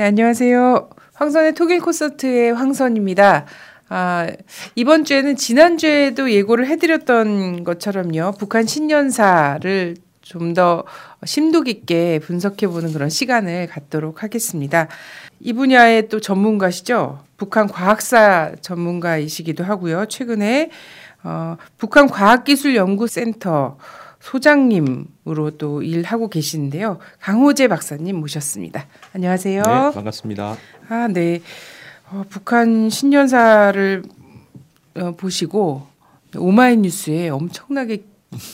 네, 안녕하세요. 황선의 독일 콘서트의 황선입니다. 아, 이번 주에는 지난주에도 예고를 해드렸던 것처럼요. 북한 신년사를 좀 더 심도 깊게 분석해보는 그런 시간을 갖도록 하겠습니다. 이 분야의 또 전문가시죠. 북한 과학사 전문가이시기도 하고요. 최근에 어, 북한 과학기술연구센터 소장님으로 또 일하고 계시는데요. 강호재 박사님 모셨습니다. 안녕하세요. 네, 반갑습니다. 아, 네. 어, 북한 신년사를 어, 보시고 오마이뉴스에 엄청나게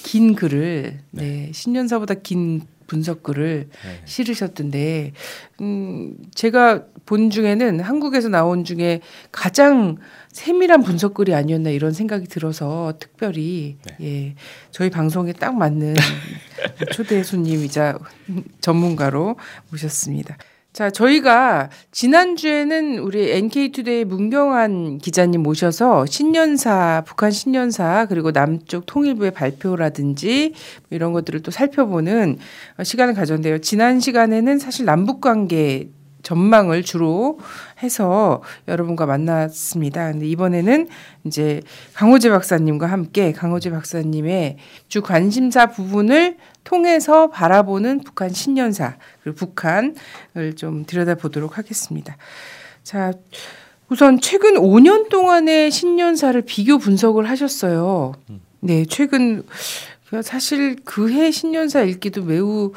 긴 글을 네, 네 신년사보다 긴 분석글을 네. 실으셨던데 음 제가 본 중에는 한국에서 나온 중에 가장 세밀한 분석글이 아니었나 이런 생각이 들어서 특별히 네. 예 저희 방송에 딱 맞는 초대 손님이자 전문가로 모셨습니다. 자, 저희가 지난주에는 우리 NK투데이 문경환 기자님 모셔서 신년사, 북한 신년사, 그리고 남쪽 통일부의 발표라든지 뭐 이런 것들을 또 살펴보는 시간을 가졌는데요. 지난 시간에는 사실 남북 관계 전망을 주로 해서 여러분과 만났습니다. 근데 이번에는 이제 강호재 박사님과 함께 강호재 박사님의 주 관심사 부분을 통해서 바라보는 북한 신년사 그리고 북한을 좀 들여다보도록 하겠습니다. 자, 우선 최근 5년 동안의 신년사를 비교 분석을 하셨어요. 네, 최근 사실 그해 신년사 읽기도 매우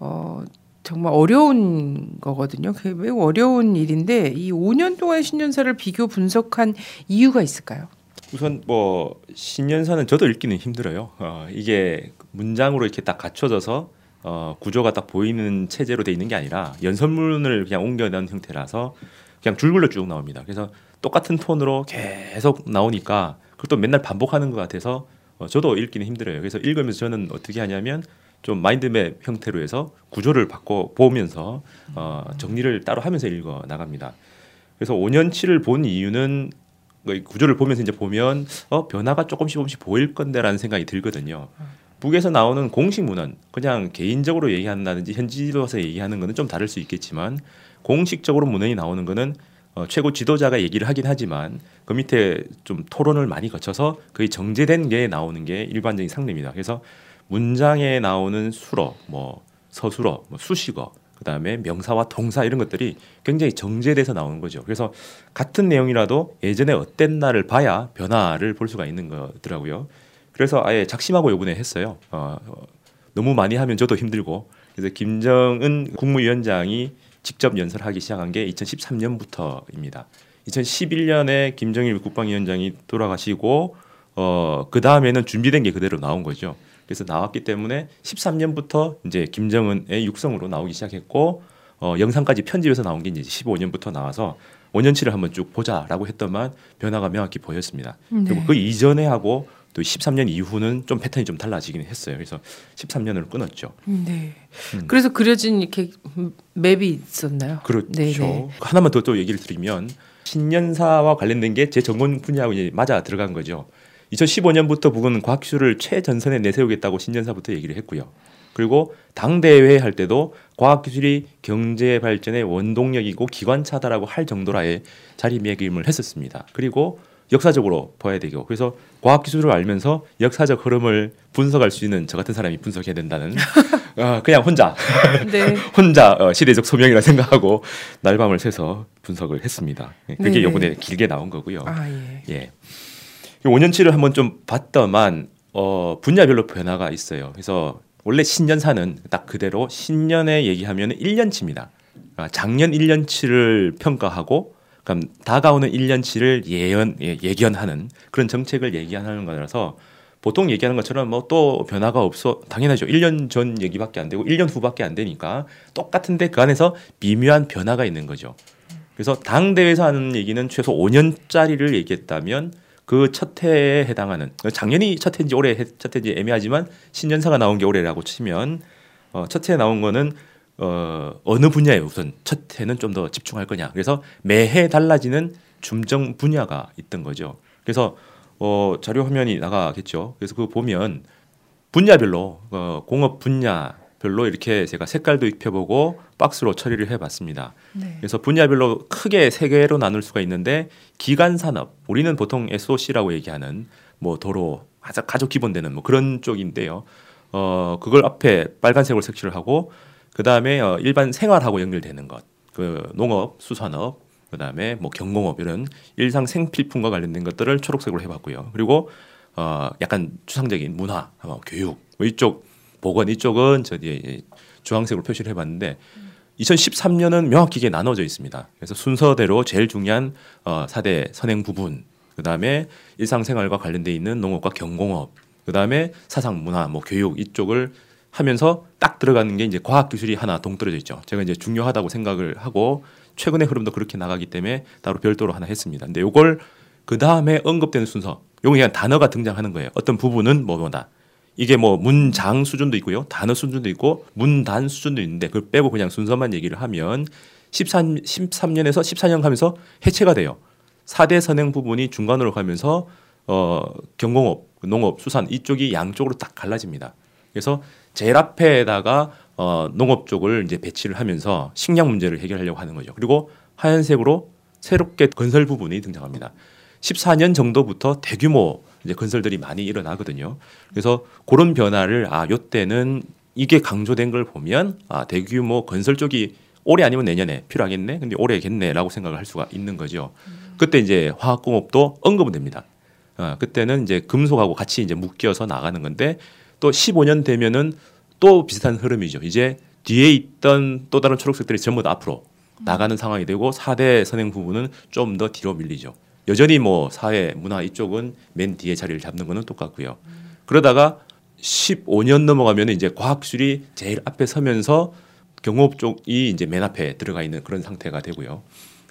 어 정말 어려운 거거든요. 그게 매우 어려운 일인데 이 5년 동안 신년사를 비교 분석한 이유가 있을까요? 우선 뭐 신년사는 저도 읽기는 힘들어요. 어, 이게 문장으로 이렇게 딱 갖춰져서 어, 구조가 딱 보이는 체제로 돼 있는 게 아니라 연설문을 그냥 옮겨낸 형태라서 그냥 줄글로 쭉 나옵니다. 그래서 똑같은 톤으로 계속 나오니까 그것도 맨날 반복하는 것 같아서 어, 저도 읽기는 힘들어요. 그래서 읽으면서 저는 어떻게 하냐면 좀 마인드맵 형태로 해서 구조를 바꿔 보면서 어, 정리를 따로 하면서 읽어 나갑니다. 그래서 5년치를 본 이유는 그 구조를 보면서 이제 보면 어 변화가 조금씩 조금씩 보일 건데라는 생각이 들거든요. 북에서 나오는 공식 문헌 그냥 개인적으로 얘기한다든지 현지로서 얘기하는 거는 좀 다를 수 있겠지만 공식적으로 문헌이 나오는 거는 어, 최고 지도자가 얘기를 하긴 하지만 그 밑에 좀 토론을 많이 거쳐서 거의 정제된 게 나오는 게 일반적인 상례입니다. 그래서 문장에 나오는 수어, 뭐 서술어, 뭐 수식어, 그다음에 명사와 동사 이런 것들이 굉장히 정제돼서 나오는 거죠. 그래서 같은 내용이라도 예전에 어땠나를 봐야 변화를 볼 수가 있는 거더라고요. 그래서 아예 작심하고 요번에 했어요. 어, 너무 많이 하면 저도 힘들고 그래서 김정은 국무위원장이 직접 연설하기 시작한 게 2013년부터입니다. 2011년에 김정일 국방위원장이 돌아가시고 어, 그 다음에는 준비된 게 그대로 나온 거죠. 그래서 나왔기 때문에 13년부터 이제 김정은의 육성으로 나오기 시작했고 어, 영상까지 편집해서 나온 게 이제 15년부터 나와서 5년치를 한번 쭉 보자라고 했더만 변화가 명확히 보였습니다. 네. 그리고 그 이전에 하고 또 13년 이후는 좀 패턴이 좀 달라지긴 했어요. 그래서 13년으로 끊었죠. 네. 음. 그래서 그려진 이렇게 맵이 있었나요? 그렇죠. 네네. 네. 하나만 더 또 얘기를 드리면 신년사와 관련된 게 제 전공 분야하고 이제 맞아 들어간 거죠. 2015년부터 북은 과학기술을 최전선에 내세우겠다고 신년사부터 얘기를 했고요. 그리고 당 대회 할 때도 과학기술이 경제 발전의 원동력이고 기관차다라고 할 정도라의 자리매김을 했었습니다. 그리고 역사적으로 봐야 되고 그래서 과학기술을 알면서 역사적 흐름을 분석할 수 있는 저 같은 사람이 분석해야 된다는 어, 그냥 혼자 네. 혼자 어, 시대적 소명이라 생각하고 날밤을 새서 분석을 했습니다. 그게 네. 이번에 길게 나온 거고요. 아, 예. 예. 5년치를 한번 좀 봤더만 어, 분야별로 변화가 있어요. 그래서 원래 신년사는 딱 그대로 신년에 얘기하면 1년치입니다. 그러니까 작년 1년치를 평가하고 그럼 다가오는 1년치를 예언 예, 예견하는 그런 정책을 얘기하는 거라서 보통 얘기하는 것처럼 뭐 또 변화가 없어 당연하죠. 1년 전 얘기밖에 안 되고 1년 후밖에 안 되니까 똑같은데 그 안에서 미묘한 변화가 있는 거죠. 그래서 당 대회에서 하는 얘기는 최소 5년짜리를 얘기했다면 그 첫 해에 해당하는 작년이 첫 해인지 올해 첫 해인지 애매하지만 신년사가 나온 게 올해라고 치면 어, 첫 해에 나온 거는 어, 어느 분야에 우선 첫 해는 좀 더 집중할 거냐. 그래서 매해 달라지는 중점 분야가 있던 거죠. 그래서 어, 자료 화면이 나가겠죠. 그래서 그 보면 분야별로 어, 공업 분야 별로 이렇게 제가 색깔도 입혀보고 박스로 처리를 해봤습니다. 네. 그래서 분야별로 크게 세 개로 나눌 수가 있는데 기간 산업 우리는 보통 SOC라고 얘기하는 뭐 도로 가장 기본되는 뭐 그런 쪽인데요. 어 그걸 앞에 빨간색으로 색칠을 하고 그 다음에 어, 일반 생활하고 연결되는 것, 그 농업, 수산업, 그 다음에 뭐 경공업 이런 일상 생필품과 관련된 것들을 초록색으로 해봤고요. 그리고 어 약간 추상적인 문화, 뭐 교육 뭐 이쪽 보건 이쪽은 저기 주황색으로 표시를 해봤는데 2013년은 명확히 이게 나눠져 있습니다. 그래서 순서대로 제일 중요한 어 4대 선행 부분, 그 다음에 일상생활과 관련돼 있는 농업과 경공업, 그 다음에 사상 문화, 뭐 교육 이쪽을 하면서 딱 들어가는 게 이제 과학 기술이 하나 동떨어져 있죠. 제가 이제 중요하다고 생각을 하고 최근의 흐름도 그렇게 나가기 때문에 따로 별도로 하나 했습니다. 근데 요걸 그 다음에 언급되는 순서, 요거 그냥 단어가 등장하는 거예요. 어떤 부분은 뭐뭐다. 이게 뭐 문장 수준도 있고요. 단어 수준도 있고 문단 수준도 있는데 그걸 빼고 그냥 순서만 얘기를 하면 13, 13년에서 14년 가면서 해체가 돼요. 4대 선행 부분이 중간으로 가면서 어 경공업, 농업, 수산 이쪽이 양쪽으로 딱 갈라집니다. 그래서 제일 앞에다가 어 농업 쪽을 이제 배치를 하면서 식량 문제를 해결하려고 하는 거죠. 그리고 하얀색으로 새롭게 건설 부분이 등장합니다. 14년 정도부터 대규모 이제 건설들이 많이 일어나거든요. 그래서 그런 변화를 아 요때는 이게 강조된 걸 보면 아 대규모 건설 쪽이 올해 아니면 내년에 필요하겠네. 근데 올해겠네라고 생각을 할 수가 있는 거죠. 그때 이제 화학공업도 언급은 됩니다. 아, 그때는 이제 금속하고 같이 이제 묶여서 나가는 건데 또 15년 되면은 또 비슷한 흐름이죠. 이제 뒤에 있던 또 다른 초록색들이 전부 다 앞으로 나가는 상황이 되고 4대 선행 부분은 좀 더 뒤로 밀리죠. 여전히 뭐 사회 문화 이쪽은 맨 뒤에 자리를 잡는 거는 똑같고요. 그러다가 15년 넘어가면 이제 과학술이 제일 앞에 서면서 경호업 쪽이 이제 맨 앞에 들어가 있는 그런 상태가 되고요.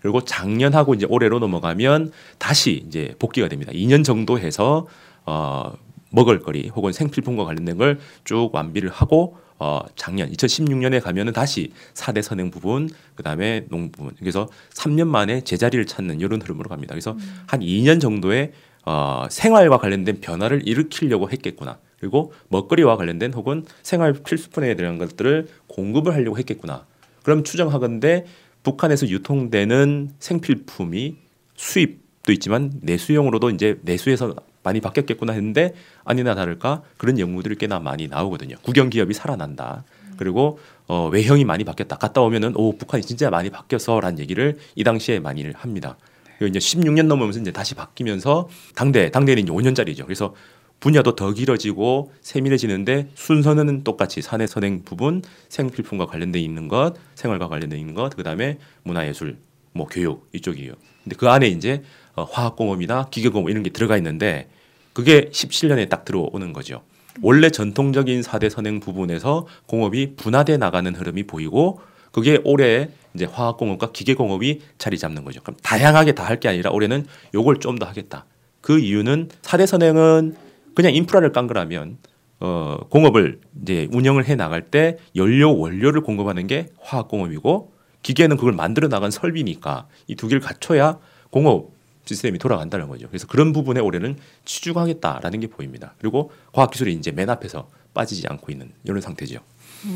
그리고 작년하고 이제 올해로 넘어가면 다시 이제 복귀가 됩니다. 2년 정도 해서 어 먹을거리 혹은 생필품과 관련된 걸 쭉 완비를 하고 어 작년 2016년에 가면은 다시 4대 선행 부분 그다음에 농 부분 그래서 3년 만에 제자리를 찾는 이런 흐름으로 갑니다. 그래서 음. 한 2년 정도의 어 생활과 관련된 변화를 일으키려고 했겠구나. 그리고 먹거리와 관련된 혹은 생활 필수품에 대한 것들을 공급을 하려고 했겠구나. 그럼 추정하건대 북한에서 유통되는 생필품이 수입도 있지만 내수용으로도 이제 내수에서 많이 바뀌었겠구나 했는데 아니나 다를까 그런 연구들이 꽤나 많이 나오거든요. 국영 기업이 살아난다. 그리고 어, 외형이 많이 바뀌었다. 갔다 오면은 오 북한이 진짜 많이 바뀌어서라는 얘기를 이 당시에 많이 합니다. 그리고 이제 16년 넘으면서 이제 다시 바뀌면서 당대 당대는 이제 5년짜리죠. 그래서 분야도 더 길어지고 세밀해지는데 순서는 똑같이 사내 선행 부분, 생필품과 관련돼 있는 것, 생활과 관련돼 있는 것, 그다음에 문화예술, 뭐 교육 이쪽이에요. 근데 그 안에 이제 어, 화학공업이나 기계공업 이런 게 들어가 있는데 그게 17년에 딱 들어오는 거죠. 원래 전통적인 사대 선행 부분에서 공업이 분화돼 나가는 흐름이 보이고 그게 올해 이제 화학공업과 기계공업이 자리 잡는 거죠. 그럼 다양하게 다 할 게 아니라 올해는 요걸 좀 더 하겠다. 그 이유는 사대 선행은 그냥 인프라를 깐 거라면 어, 공업을 이제 운영을 해 나갈 때 연료 원료를 공급하는 게 화학공업이고 기계는 그걸 만들어 나간 설비니까 이 두 개를 갖춰야 공업 시스템이 돌아간다는 거죠. 그래서 그런 부분에 올해는 치중하겠다라는 게 보입니다. 그리고 과학기술이 이제 맨 앞에서 빠지지 않고 있는 이런 상태죠.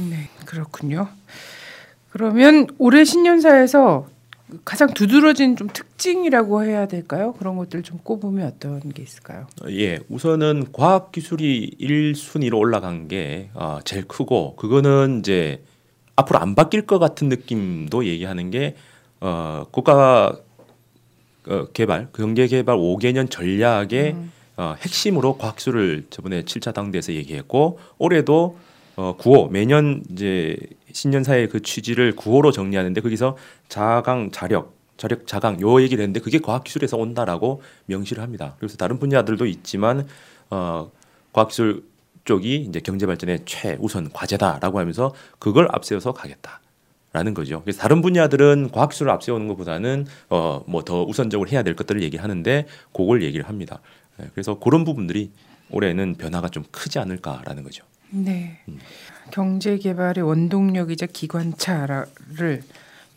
네, 그렇군요. 그러면 올해 신년사에서 가장 두드러진 좀 특징이라고 해야 될까요? 그런 것들 좀 꼽으면 어떤 게 있을까요? 어, 예, 우선은 과학 기술이 1순위로 올라간 게 어, 제일 크고 그거는 이제 앞으로 안 바뀔 것 같은 느낌도 얘기하는 게 어, 국가 어, 개발 경제 개발 5개년 전략의 음. 어, 핵심으로 과학 기술을 저번에 7차 당대에서 얘기했고 올해도 어, 9호 매년 이제 신년사의 그 취지를 구호로 정리하는데 거기서 자강 자력 자력 자강 요 얘기를 했는데 그게 과학기술에서 온다라고 명시를 합니다. 그래서 다른 분야들도 있지만 어, 과학기술 쪽이 이제 경제 발전의 최우선 과제다라고 하면서 그걸 앞세워서 가겠다 라는 거죠. 그래서 다른 분야들은 과학기술을 앞세우는 것보다는 어, 뭐 더 우선적으로 해야 될 것들을 얘기하는데 그걸 얘기를 합니다. 네, 그래서 그런 부분들이 올해는 변화가 좀 크지 않을까라는 거죠. 네. 음. 경제 개발의 원동력이자 기관차를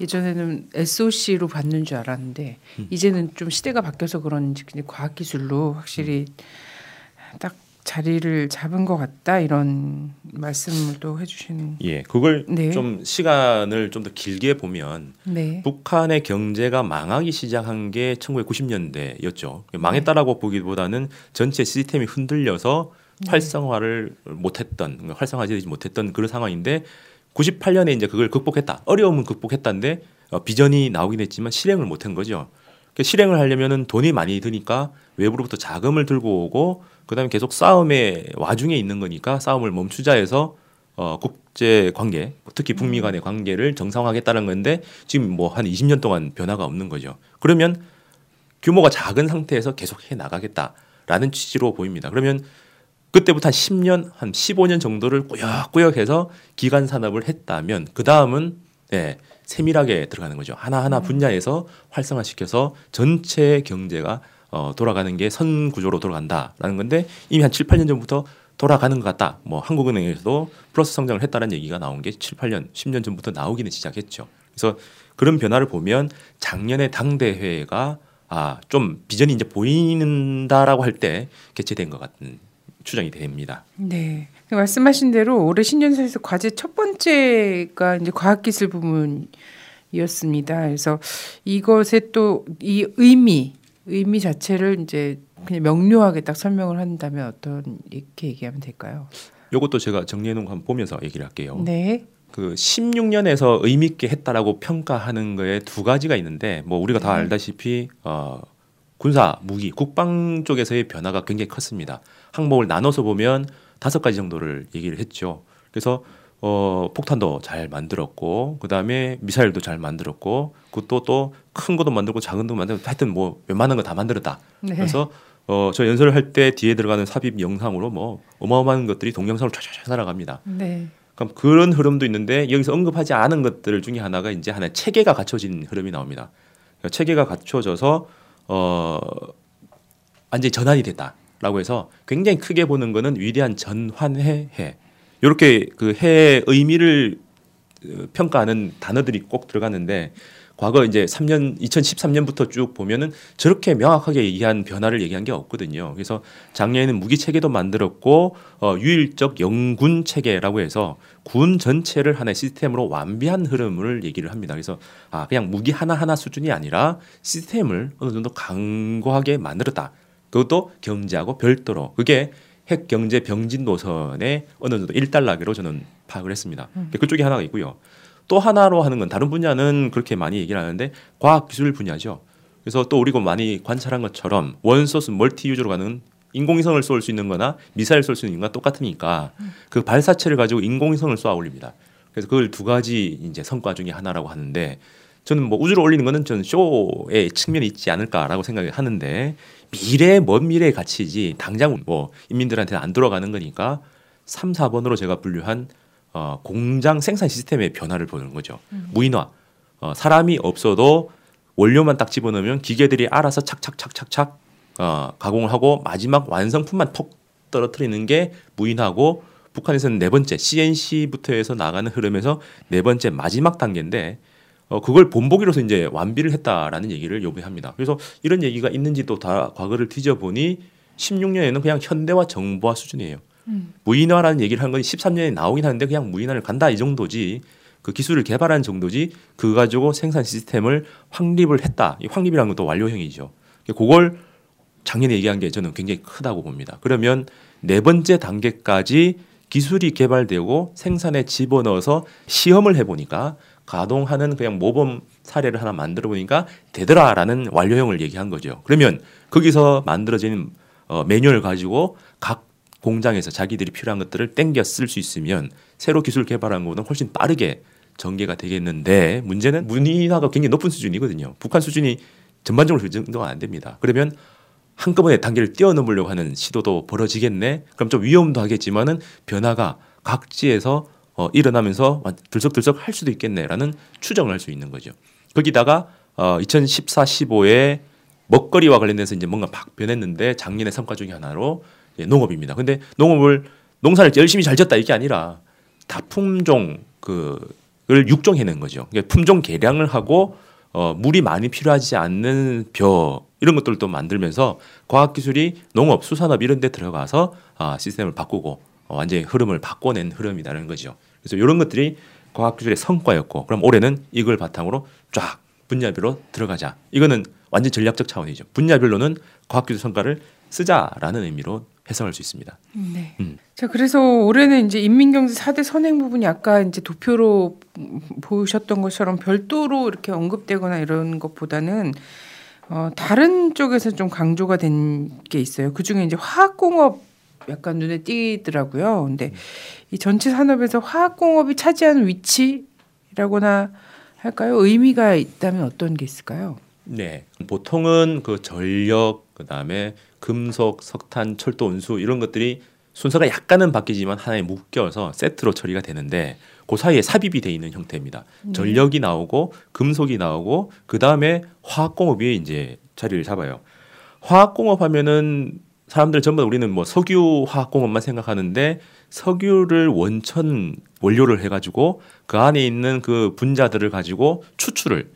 예전에는 SOC로 받는 줄 알았는데 음. 이제는 좀 시대가 바뀌어서 그런지 과학 기술로 확실히 딱 자리를 잡은 것 같다 이런 말씀을 또 해주시는. 예, 그걸 네. 좀 시간을 좀 더 길게 보면 네. 북한의 경제가 망하기 시작한 게 1990년대였죠. 망했다라고 보기보다는 전체 시스템이 흔들려서 네. 활성화를 못했던 그러니까 활성화되지 못했던 그런 상황인데 98년에 이제 그걸 극복했다. 어려움은 극복했다는데 어, 비전이 나오긴 했지만 실행을 못한 거죠. 그 실행을 하려면은 돈이 많이 드니까 외부로부터 자금을 들고 오고 그다음에 계속 싸움의 와중에 있는 거니까 싸움을 멈추자 해서 어, 국제 관계, 특히 북미 간의 관계를 정상화하겠다는 건데 지금 뭐 한 20년 동안 변화가 없는 거죠. 그러면 규모가 작은 상태에서 계속 해 나가겠다라는 취지로 보입니다. 그러면 그때부터 한 10년, 한 15년 정도를 꾸역꾸역 해서 기간 산업을 했다면 그 다음은 네, 세밀하게 들어가는 거죠. 하나하나 분야에서 활성화시켜서 전체 경제가 어, 돌아가는 게 선 구조로 돌아간다라는 건데 이미 한 7, 8년 전부터 돌아가는 것 같다. 뭐 한국은행에서도 플러스 성장을 했다는 얘기가 나온 게 7, 8년, 10년 전부터 나오기는 시작했죠. 그래서 그런 변화를 보면 작년에 당대회가 아, 좀 비전이 이제 보인다라고 할 때 개최된 것 같은 추정이 됩니다. 네. 그 말씀하신 대로 올해 신년사에서 과제 첫 번째가 이제 과학기술 부문이었습니다. 그래서 이것의 또 이 의미, 의미 자체를 이제 그냥 명료하게 딱 설명을 한다면 어떤 이렇게 얘기하면 될까요? 요것도 제가 정리해 놓은 거 한번 보면서 얘기를 할게요. 네. 그 16년에서 의미 있게 했다라고 평가하는 거에 두 가지가 있는데 뭐 우리가 다 네. 알다시피 어 군사 무기 국방 쪽에서의 변화가 굉장히 컸습니다. 항목을 나눠서 보면 다섯 가지 정도를 얘기를 했죠. 그래서 어 폭탄도 잘 만들었고 그다음에 미사일도 잘 만들었고 그것도 또 큰 것도 만들고 작은 것도 만들고 하여튼 뭐 웬만한 거 다 만들었다. 네. 그래서 어 저 연설을 할 때 뒤에 들어가는 삽입 영상으로 뭐 어마어마한 것들이 동영상으로 촤촤촤 날아갑니다. 네. 그럼 그런 흐름도 있는데 여기서 언급하지 않은 것들 중에 하나가 이제 하나 의 체계가 갖춰진 흐름이 나옵니다. 그러니까 체계가 갖춰져서 어 완전히 전환이 됐다라고 해서 굉장히 크게 보는 거는 위대한 전환해 해 이렇게 그 해의 의미를 어, 평가하는 단어들이 꼭 들어갔는데 과거 이제 3년 2013년부터 쭉 보면은 저렇게 명확하게 얘기한 변화를 얘기한 게 없거든요. 그래서 작년에는 무기 체계도 만들었고 어, 유일적 영군 체계라고 해서 군 전체를 하나의 시스템으로 완비한 흐름을 얘기를 합니다. 그래서 아 그냥 무기 하나 하나 수준이 아니라 시스템을 어느 정도 강고하게 만들었다. 그것도 경제하고 별도로 그게 핵 경제 병진 노선의 어느 정도 일단락으로 저는 파악을 했습니다. 그쪽이 하나가 있고요. 또 하나로 하는 건 다른 분야는 그렇게 많이 얘기를 하는데 과학 기술 분야죠. 그래서 또 우리가 많이 관찰한 것처럼 원소스 멀티 유저로 가는 인공위성을 쏠 수 있는 거나 미사일 쏠 수 있는 거나 똑같으니까 그 발사체를 가지고 인공위성을 쏘아 올립니다. 그래서 그걸 두 가지 이제 성과 중에 하나라고 하는데 저는 뭐 우주로 올리는 거는 저는 쇼의 측면이 있지 않을까라고 생각을 하는데 미래 먼 미래의 가치지 당장 뭐 인민들한테 안 들어가는 거니까 3, 4번으로 제가 분류한 어, 공장 생산 시스템의 변화를 보는 거죠. 무인화. 어, 사람이 없어도 원료만 딱 집어넣으면 기계들이 알아서 착착착착착 어, 가공을 하고 마지막 완성품만 톡 떨어뜨리는 게 무인화고 북한에서는 네 번째 CNC부터 해서 나가는 흐름에서 네 번째 마지막 단계인데 어, 그걸 본보기로서 이제 완비를 했다라는 얘기를 요구합니다. 그래서 이런 얘기가 있는지도 다 과거를 뒤져보니 16년에는 그냥 현대화 정보화 수준이에요. 무인화라는 얘기를 한 건 13년에 나오긴 하는데 그냥 무인화를 간다 이 정도지 그 기술을 개발한 정도지 그거 가지고 생산 시스템을 확립을 했다. 이 확립이라는 것도 완료형이죠. 그걸 작년에 얘기한 게 저는 굉장히 크다고 봅니다. 그러면 네 번째 단계까지 기술이 개발되고 생산에 집어넣어서 시험을 해보니까 가동하는 그냥 모범 사례를 하나 만들어 보니까 되더라라는 완료형을 얘기한 거죠. 그러면 거기서 만들어진 어, 매뉴얼 가지고 각 공장에서 자기들이 필요한 것들을 땡겨 쓸 수 있으면 새로 기술 개발한 것보다 훨씬 빠르게 전개가 되겠는데 문제는 문의화가 굉장히 높은 수준이거든요. 북한 수준이 전반적으로 그 정도가 안 됩니다. 그러면 한꺼번에 단계를 뛰어넘으려고 하는 시도도 벌어지겠네. 그럼 좀 위험도 하겠지만은 변화가 각지에서 어, 일어나면서 들썩들썩 할 수도 있겠네라는 추정을 할 수 있는 거죠. 거기다가 어, 2014, 15에 먹거리와 관련돼서 이제 뭔가 팍 변했는데 작년의 성과 중에 하나로 예, 농업입니다. 근데 농업을 농사를 열심히 잘 졌다 이게 아니라 다품종 그를 육종해낸 거죠. 그러니까 품종 개량을 하고 어, 물이 많이 필요하지 않는 벼 이런 것들도 만들면서 과학기술이 농업, 수산업 이런 데 들어가서 아, 시스템을 바꾸고 어, 완전히 흐름을 바꿔낸 흐름이라는 거죠. 그래서 이런 것들이 과학 기술의 성과였고 그럼 올해는 이걸 바탕으로 쫙 분야별로 들어가자. 이거는 완전 전략적 차원이죠. 분야별로는 과학 기술 성과를 쓰자라는 의미로 해석할 수 있습니다. 네. 음. 자, 그래서 올해는 이제 인민경제 4대 선행 부분이 아까 이제 도표로 보셨던 것처럼 별도로 이렇게 언급되거나 이런 것보다는 어, 다른 쪽에서 좀 강조가 된 게 있어요. 그 중에 이제 화학공업 약간 눈에 띄더라고요. 근데 이 전체 산업에서 화학공업이 차지하는 위치라거나 할까요? 의미가 있다면 어떤 게 있을까요? 네. 보통은 그 전력, 그 다음에 금속, 석탄, 철도, 운수 이런 것들이 순서가 약간은 바뀌지만 하나에 묶여서 세트로 처리가 되는데 그 사이에 삽입이 돼 있는 형태입니다. 네. 전력이 나오고 금속이 나오고 그 다음에 화학공업이 이제 자리를 잡아요. 화학공업 하면은 사람들 전부 다 우리는 뭐 석유 화학공업만 생각하는데 석유를 원천 원료를 해가지고 그 안에 있는 그 분자들을 가지고 추출을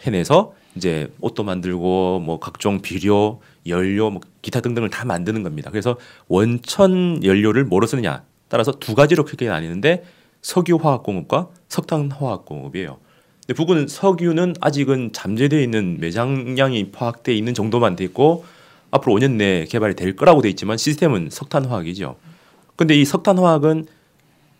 해내서 이제 옷도 만들고 뭐 각종 비료, 연료, 뭐 기타 등등을 다 만드는 겁니다. 그래서 원천 연료를 뭐로 쓰느냐 따라서 두 가지로 크게 나뉘는데 석유 화학 공업과 석탄 화학 공업이에요. 근데 북은 석유는 아직은 잠재되어 있는 매장량이 파악돼 있는 정도만 돼 있고 앞으로 5년 내에 개발이 될 거라고 돼 있지만 시스템은 석탄화학이죠. 근데 이 석탄화학은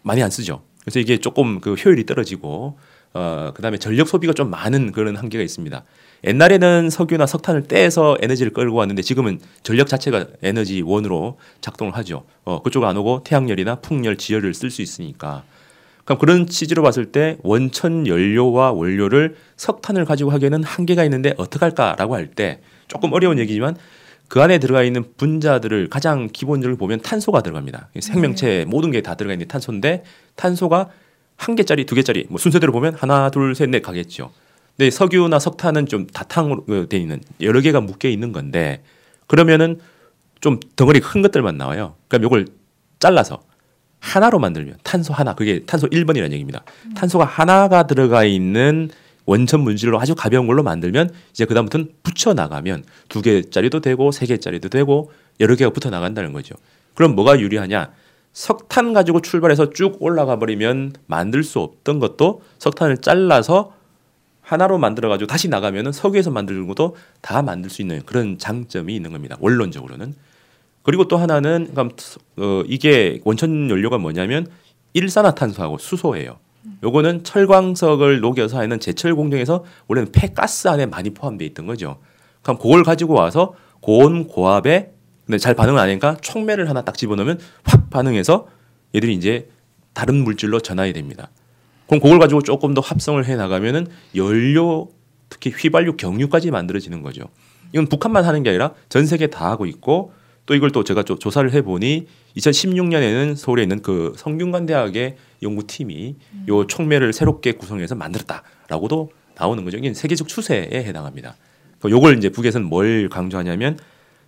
많이 안 쓰죠. 그래서 이게 조금 그 효율이 떨어지고 어 그다음에 전력 소비가 좀 많은 그런 한계가 있습니다. 옛날에는 석유나 석탄을 떼서 에너지를 끌고 왔는데 지금은 전력 자체가 에너지 원으로 작동을 하죠. 어 그쪽 안 오고 태양열이나 풍열, 지열을 쓸 수 있으니까. 그럼 그런 취지로 봤을 때 원천 연료와 원료를 석탄을 가지고 하기에는 한계가 있는데 어떻게 할까라고 할 때 조금 어려운 얘기지만 그 안에 들어가 있는 분자들을 가장 기본적으로 보면 탄소가 들어갑니다. 생명체 네. 모든 게 다 들어가 있는 탄소인데 탄소가 한 개짜리, 두 개짜리 뭐 순서대로 보면 하나, 둘, 셋, 넷 가겠죠. 근데 석유나 석탄은 좀 다탕으로 돼 있는 여러 개가 묶여 있는 건데 그러면은 좀 덩어리 큰 것들만 나와요. 그럼 이걸 잘라서 하나로 만들면 탄소 하나 그게 탄소 1번이라는 얘기입니다. 탄소가 하나가 들어가 있는 원천 물질로 아주 가벼운 걸로 만들면 이제 그다음부터는 붙여 나가면 두 개짜리도 되고 세 개짜리도 되고 여러 개가 붙어 나간다는 거죠. 그럼 뭐가 유리하냐? 석탄 가지고 출발해서 쭉 올라가 버리면 만들 수 없던 것도 석탄을 잘라서 하나로 만들어 가지고 다시 나가면은 석유에서 만드는 것도 다 만들 수 있는 그런 장점이 있는 겁니다. 원론적으로는. 그리고 또 하나는 그럼 어, 이게 원천 연료가 뭐냐면 일산화탄소하고 수소예요. 요거는 철광석을 녹여서 하는 제철 공정에서 원래는 폐가스 안에 많이 포함되어 있던 거죠. 그럼 그걸 가지고 와서 고온 고압에 근데 잘 반응을 안 하니까 촉매를 하나 딱 집어넣으면 확 반응해서 얘들이 이제 다른 물질로 전환이 됩니다. 그럼 그걸 가지고 조금 더 합성을 해 나가면은 연료 특히 휘발유 경유까지 만들어지는 거죠. 이건 북한만 하는 게 아니라 전 세계 다 하고 있고 또 이걸 또 제가 조사를 해보니 2016년에는 서울에 있는 그 성균관대학의 연구팀이 음. 요 촉매를 새롭게 구성해서 만들었다라고도 나오는 거죠. 이게 세계적 추세에 해당합니다. 요걸 이제 북에서는 뭘 강조하냐면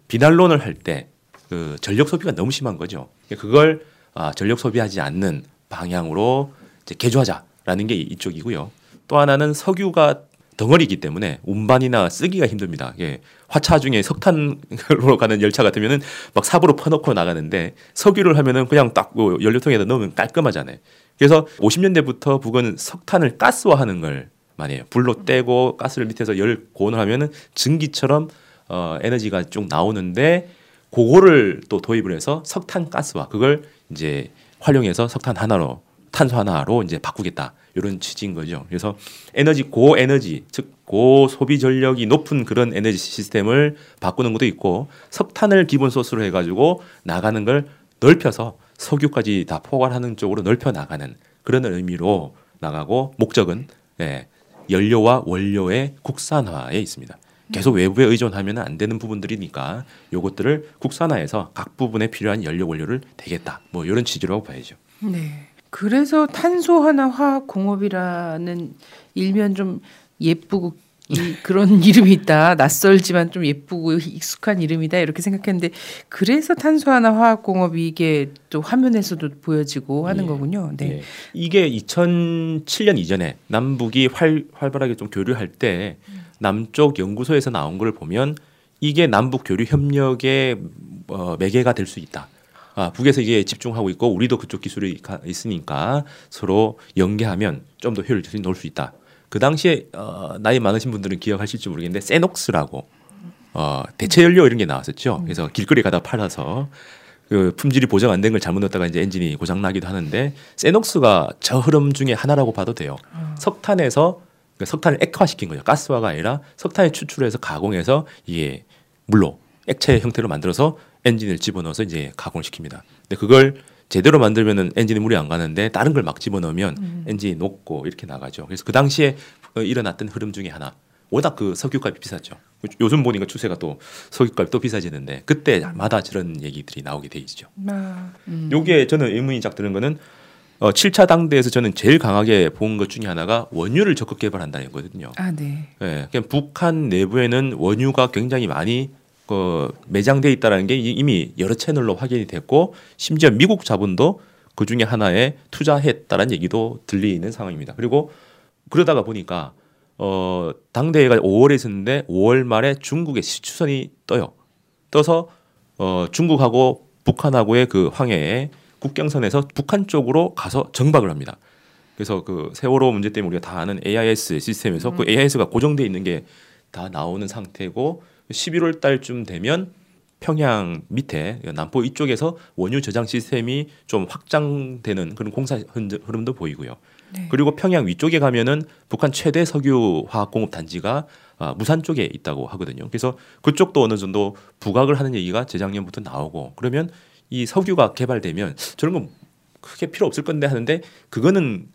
비난론을 할 때 그 전력 소비가 너무 심한 거죠. 그걸 아, 전력 소비하지 않는 방향으로 이제 개조하자라는 게 이쪽이고요. 또 하나는 석유가 덩어리이기 때문에 운반이나 쓰기가 힘듭니다. 예. 화차 중에 석탄으로 가는 열차 같으면은 막 삽으로 퍼놓고 나가는데 석유를 하면은 그냥 딱뭐 연료통에다 넣으면 깔끔하잖아요. 그래서 50년대부터 북은 석탄을 가스화하는 걸 많이 해요. 불로 떼고 가스를 밑에서 열 고온을 하면은 증기처럼 어 에너지가 쭉 나오는데 그거를 또 도입을 해서 석탄 가스화 그걸 이제 활용해서 석탄 하나로 탄소 하나로 이제 바꾸겠다. 이런 취지인 거죠. 그래서 에너지 고에너지 즉 고소비 전력이 높은 그런 에너지 시스템을 바꾸는 것도 있고 석탄을 기본 소스로 해가지고 나가는 걸 넓혀서 석유까지 다 포괄하는 쪽으로 넓혀 나가는 그런 의미로 나가고 목적은 예, 연료와 원료의 국산화에 있습니다. 계속 외부에 의존하면 안 되는 부분들이니까 요것들을 국산화해서 각 부분에 필요한 연료 원료를 되겠다. 뭐 이런 취지로 봐야죠. 네. 그래서 탄소 하나 화학 공업이라는 일면 좀 예쁘고 이, 그런 이름이 있다. 낯설지만 좀 예쁘고 익숙한 이름이다. 이렇게 생각했는데 그래서 탄소화나 화학공업이 이게 또 화면에서도 보여지고 하는 예. 거군요. 네. 예. 이게 2007년 이전에 남북이 활, 활발하게 좀 교류할 때 남쪽 연구소에서 나온 걸 보면 이게 남북 교류 협력의 어, 매개가 될 수 있다. 아, 북에서 이게 집중하고 있고 우리도 그쪽 기술이 가- 있으니까 서로 연계하면 좀 더 효율적인 놓을 수 있다. 그 당시에 어, 나이 많으신 분들은 기억하실지 모르겠는데 세녹스라고 어, 대체 연료 이런 게 나왔었죠. 그래서 길거리 가다 팔아서 그 품질이 보정 안된 걸 잘못 넣었다가 이제 엔진이 고장 나기도 하는데 세녹스가 저 흐름 중에 하나라고 봐도 돼요. 석탄에서 그 석탄을 액화시킨 거죠. 가스화가 아니라 석탄을 추출해서 가공해서 이게 물로 액체 형태로 만들어서 엔진을 집어넣어서 이제 가공을 시킵니다. 근데 그걸 제대로 만들면은 엔진에 물이 안 가는데 다른 걸 막 집어넣으면 엔진이 녹고 이렇게 나가죠. 그래서 그 당시에 어, 일어났던 흐름 중에 하나. 워낙 그 석유값이 비쌌죠. 요즘 보니까 추세가 또 석유값이 또 비싸지는데 그때마다 저런 얘기들이 나오게 돼 있죠. 아, 음. 요게 저는 의문이 작 드는 거는 어, 7차 당대에서 저는 제일 강하게 본 것 중에 하나가 원유를 적극 개발한다는 거거든요. 아, 네. 예, 그냥 북한 내부에는 원유가 굉장히 많이 그 매장돼 있다라는 게 이- 이미 여러 채널로 확인이 됐고 심지어 미국 자본도 그 중에 하나에 투자했다라는 얘기도 들리는 상황입니다. 그리고 그러다가 보니까 어 당대회가 5월에 있었는데 5월 말에 중국의 시추선이 떠요. 떠서 어 중국하고 북한하고의 그 황해에 국경선에서 북한 쪽으로 가서 정박을 합니다. 그래서 그 세월호 문제 때문에 우리가 다 아는 AIS 시스템에서 그 AIS가 고정돼 있는 게 다 나오는 상태고 11월 달쯤 되면 평양 밑에 남포 이쪽에서 원유 저장 시스템이 좀 확장되는 그런 공사 흐름도 보이고요. 네. 그리고 평양 위쪽에 가면은 북한 최대 석유 화학 공업 단지가 아, 무산 쪽에 있다고 하거든요. 그래서 그쪽도 어느 정도 부각을 하는 얘기가 재작년부터 나오고 그러면 이 석유가 개발되면 저런 건 크게 필요 없을 건데 하는데 그거는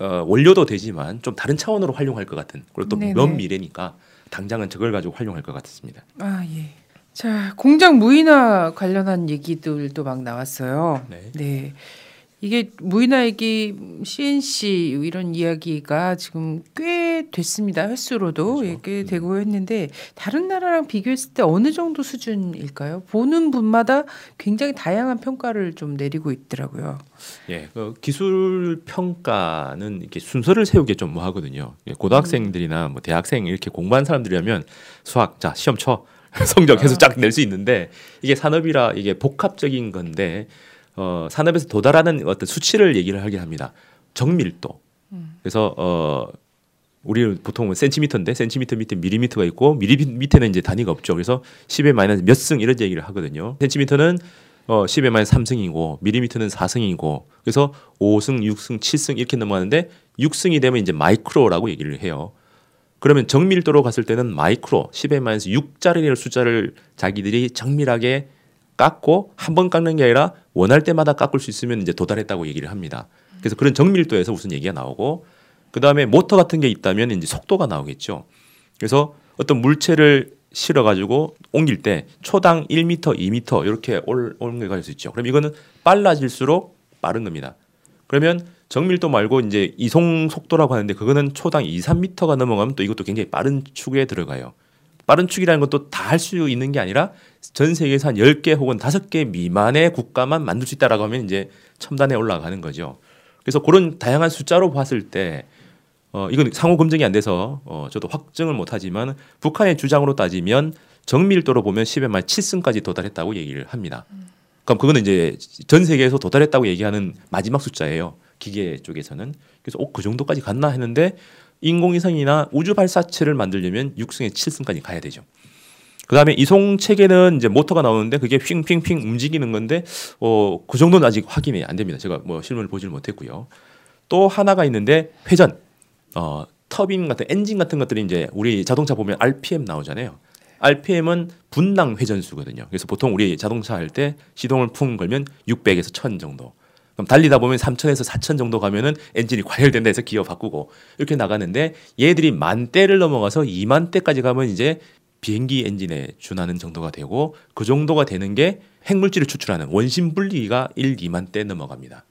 어, 원료도 되지만 좀 다른 차원으로 활용할 것 같은 그리고 또. 먼 미래니까 당장은 저걸 가지고 활용할 것 같습니다. 아, 예. 자, 공장 무인화 관련한 얘기들도 막 나왔어요. 네. 네. 이게 무인화 얘기, CNC 이런 이야기가 지금 꽤 됐습니다. 횟수로도 그렇죠. 예, 꽤 되고 했는데 다른 나라랑 비교했을 때 어느 정도 수준일까요? 보는 분마다 굉장히 다양한 평가를 좀 내리고 있더라고요. 예, 그 기술 평가는 이렇게 순서를 세우기 좀 뭐하거든요. 예, 고등학생들이나 뭐 대학생 이렇게 공부한 사람들이라면 수학 자 시험 쳐 성적 해서 쫙 낼 수 있는데 이게 산업이라 이게 복합적인 건데 어, 산업에서 도달하는 어떤 수치를 얘기를 하게 합니다. 정밀도. 그래서 어 우리 보통 센티미터인데 센티미터 밑에 미리미터가 있고 미리 밑에는 이제 단위가 없죠. 그래서 10의 마이너스 몇 승 이런 얘기를 하거든요. 센티미터는 어 10의 마이너스 3승이고 미리미터는 4승이고 그래서 5승, 6승, 7승 이렇게 넘어가는데 6승이 되면 이제 마이크로라고 얘기를 해요. 그러면 정밀도로 갔을 때는 마이크로 10의 마이너스 6자리의 숫자를 자기들이 정밀하게 깎고 한 번 깎는 게 아니라 원할 때마다 깎을 수 있으면 이제 도달했다고 얘기를 합니다. 그래서 그런 정밀도에서 무슨 얘기가 나오고 그 다음에 모터 같은 게 있다면 이제 속도가 나오겠죠. 그래서 어떤 물체를 실어 가지고 옮길 때 초당 1m, 2m 이렇게 올, 옮겨갈 수 있죠. 그럼 이거는 빨라질수록 빠른 겁니다. 그러면 정밀도 말고 이제 이송 속도라고 하는데 그거는 초당 2, 3m가 넘어가면 또 이것도 굉장히 빠른 축에 들어가요. 빠른 축이라는 것도 다 할 수 있는 게 아니라 전 세계에서 한 10개 혹은 5개 미만의 국가만 만들 수 있다라고 하면 이제 첨단에 올라가는 거죠. 그래서 그런 다양한 숫자로 봤을 때 어, 이건 상호 검증이 안 돼서 어, 저도 확증을 못 하지만 북한의 주장으로 따지면 정밀도로 보면 10의 말 7승까지 도달했다고 얘기를 합니다. 그럼 그거는 이제 전 세계에서 도달했다고 얘기하는 마지막 숫자예요. 기계 쪽에서는. 그래서 어, 그 정도까지 갔나 했는데 인공위성이나 우주 발사체를 만들려면 6승에 7승까지 가야 되죠. 그다음에 이송 체계는 이제 모터가 나오는데 그게 핑핑핑 움직이는 건데 어, 그 정도는 아직 확인이 안 됩니다. 제가 뭐 실물을 보질 못했고요. 또 하나가 있는데 회전 어, 터빈 같은 엔진 같은 것들이 이제 우리 자동차 보면 RPM 나오잖아요. RPM은 분당 회전수거든요. 그래서 보통 우리 자동차 할 때 시동을 쿵 걸면 600에서 1000 정도. 그럼 달리다 보면 3000에서 4000 정도 가면은 엔진이 과열된다 해서 기어 바꾸고 이렇게 나가는데 얘들이 만 대를 넘어가서 2만 대까지 가면 이제 비행기 엔진에 준하는 정도가 되고 그 정도가 되는 게 핵물질을 추출하는 원심 분리기가 1, 2만 대 넘어갑니다.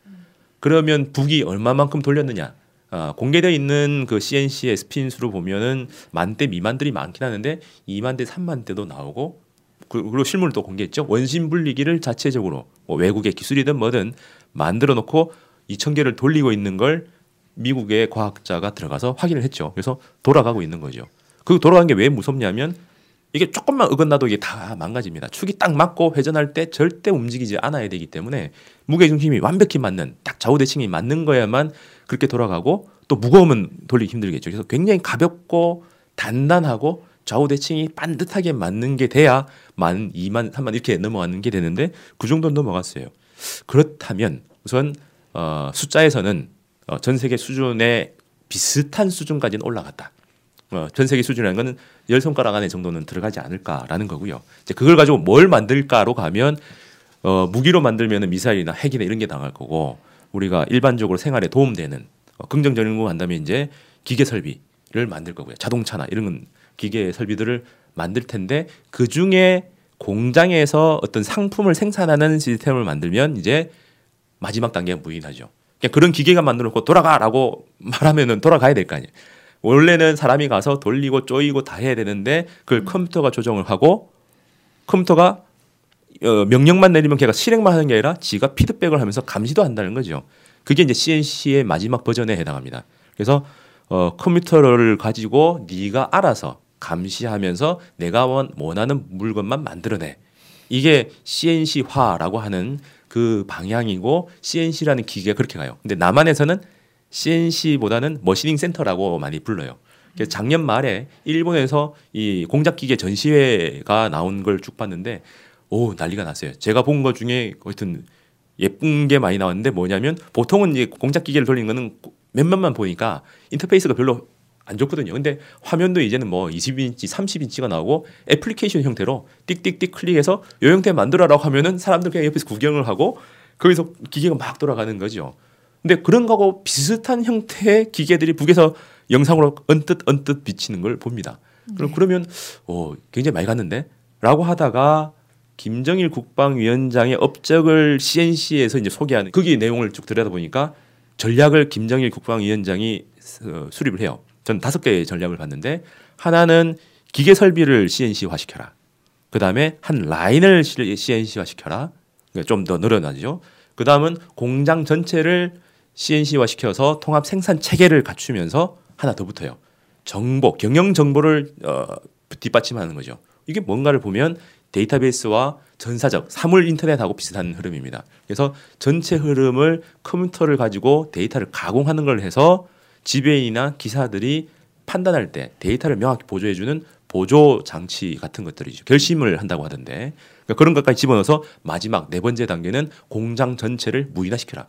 그러면 북이 얼마만큼 돌렸느냐? 어, 공개되어 있는 그 CNC의 수로 보면은 만 대 미만들이 많긴 하는데 2만 대, 3만 대도 나오고 그, 그리고 실물을 또 공개했죠. 원심 분리기를 자체적으로 뭐 외국의 기술이든 뭐든 만들어 놓고 2천 개를 돌리고 있는 걸 미국의 과학자가 들어가서 확인을 했죠. 그래서 돌아가고 있는 거죠. 그 돌아간 게 왜 무섭냐면 이게 조금만 어긋나도 이게 다 망가집니다. 축이 딱 맞고 회전할 때 절대 움직이지 않아야 되기 때문에 무게 중심이 완벽히 맞는 딱 좌우 대칭이 맞는 거야만 그렇게 돌아가고 또 무거우면 돌리기 힘들겠죠. 그래서 굉장히 가볍고 단단하고 좌우 대칭이 반듯하게 맞는 게 돼야 만 2만 3만 이렇게 넘어가는 게 되는데 그 정도는 넘어갔어요. 그렇다면 우선 어, 숫자에서는 어, 전 세계 수준의 비슷한 수준까지는 올라갔다. 어, 전 세계 수준이라는 거는 열 손가락 안에 정도는 들어가지 않을까라는 거고요. 이제 그걸 가지고 뭘 만들까로 가면 어, 무기로 만들면 미사일이나 핵이나 이런 게 당할 거고 우리가 일반적으로 생활에 도움되는 어, 긍정적인 거 한다면 이제 기계 설비를 만들 거고요. 자동차나 이런 기계 설비들을 만들 텐데 그 중에 공장에서 어떤 상품을 생산하는 시스템을 만들면 이제 마지막 단계가 무인하죠. 그냥 그런 기계가 만들어놓고 돌아가라고 말하면은 돌아가야 될 거 아니에요. 원래는 사람이 가서 돌리고 쪼이고 다 해야 되는데 그걸 컴퓨터가 조정을 하고 컴퓨터가 어, 명령만 내리면 걔가 실행만 하는 게 아니라 지가 피드백을 하면서 감시도 한다는 거죠. 그게 이제 CNC의 마지막 버전에 해당합니다. 그래서 어, 컴퓨터를 가지고 네가 알아서 감시하면서 내가 원, 원하는 물건만 만들어내. 이게 CNC화라고 하는 그 방향이고 CNC라는 기계가 그렇게 가요. 근데 남한에서는 CNC보다는 머시닝 센터라고 많이 불러요. 그래서 작년 말에 일본에서 이 공작 기계 전시회가 나온 걸 쭉 봤는데 오 난리가 났어요. 제가 본 것 중에 하여튼 예쁜 게 많이 나왔는데 뭐냐면 보통은 이제 공작 기계를 돌리는 거는 몇몇만 보니까 인터페이스가 별로 안 좋거든요. 근데 화면도 이제는 뭐 20인치, 30인치가 나오고 애플리케이션 형태로 띡띡띡 클릭해서 요 형태 만들어라고 하면은 사람들 그냥 옆에서 구경을 하고 거기서 기계가 막 돌아가는 거죠. 근데 그런 거하고 비슷한 형태의 기계들이 북에서 영상으로 언뜻 언뜻 비치는 걸 봅니다. 그럼 네. 그러면 어 굉장히 많이 갔는데라고 하다가 김정일 국방위원장의 업적을 CNC에서 이제 소개하는 거기 내용을 쭉 들여다보니까 전략을 김정일 국방위원장이 어, 수립을 해요. 전 다섯 개의 전략을 봤는데 하나는 기계 설비를 CNC화 시켜라. 그 다음에 한 라인을 CNC화 시켜라. 그러니까 좀더 늘어나죠. 그 다음은 공장 전체를 CNC화 시켜서 통합 생산 체계를 갖추면서 하나 더 붙어요. 정보, 경영 정보를 어, 뒷받침하는 거죠. 이게 뭔가를 보면 데이터베이스와 전사적 사물 인터넷하고 비슷한 흐름입니다. 그래서 전체 흐름을 컴퓨터를 가지고 데이터를 가공하는 걸 해서 지배인이나 기사들이 판단할 때 데이터를 명확히 보조해주는 보조 장치 같은 것들이죠. 결심을 한다고 하던데 그러니까 그런 것까지 집어넣어서 마지막 네 번째 단계는 공장 전체를 무인화시켜라.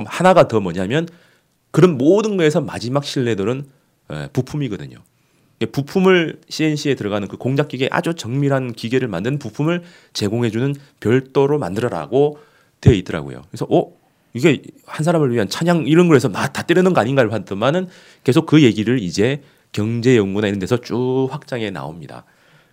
그럼 하나가 더 뭐냐면 그런 모든 거에서 마지막 신뢰들은 부품이거든요. 부품을 CNC에 들어가는 그 공작 기계 아주 정밀한 기계를 만든 부품을 제공해주는 별도로 만들어라고 되어 있더라고요. 그래서 어 이게 한 사람을 위한 찬양 이런 걸 해서 막 다 때리는 거 아닌가를 봤더만은 계속 그 얘기를 이제 경제 연구나 이런 데서 쭉 확장해 나옵니다.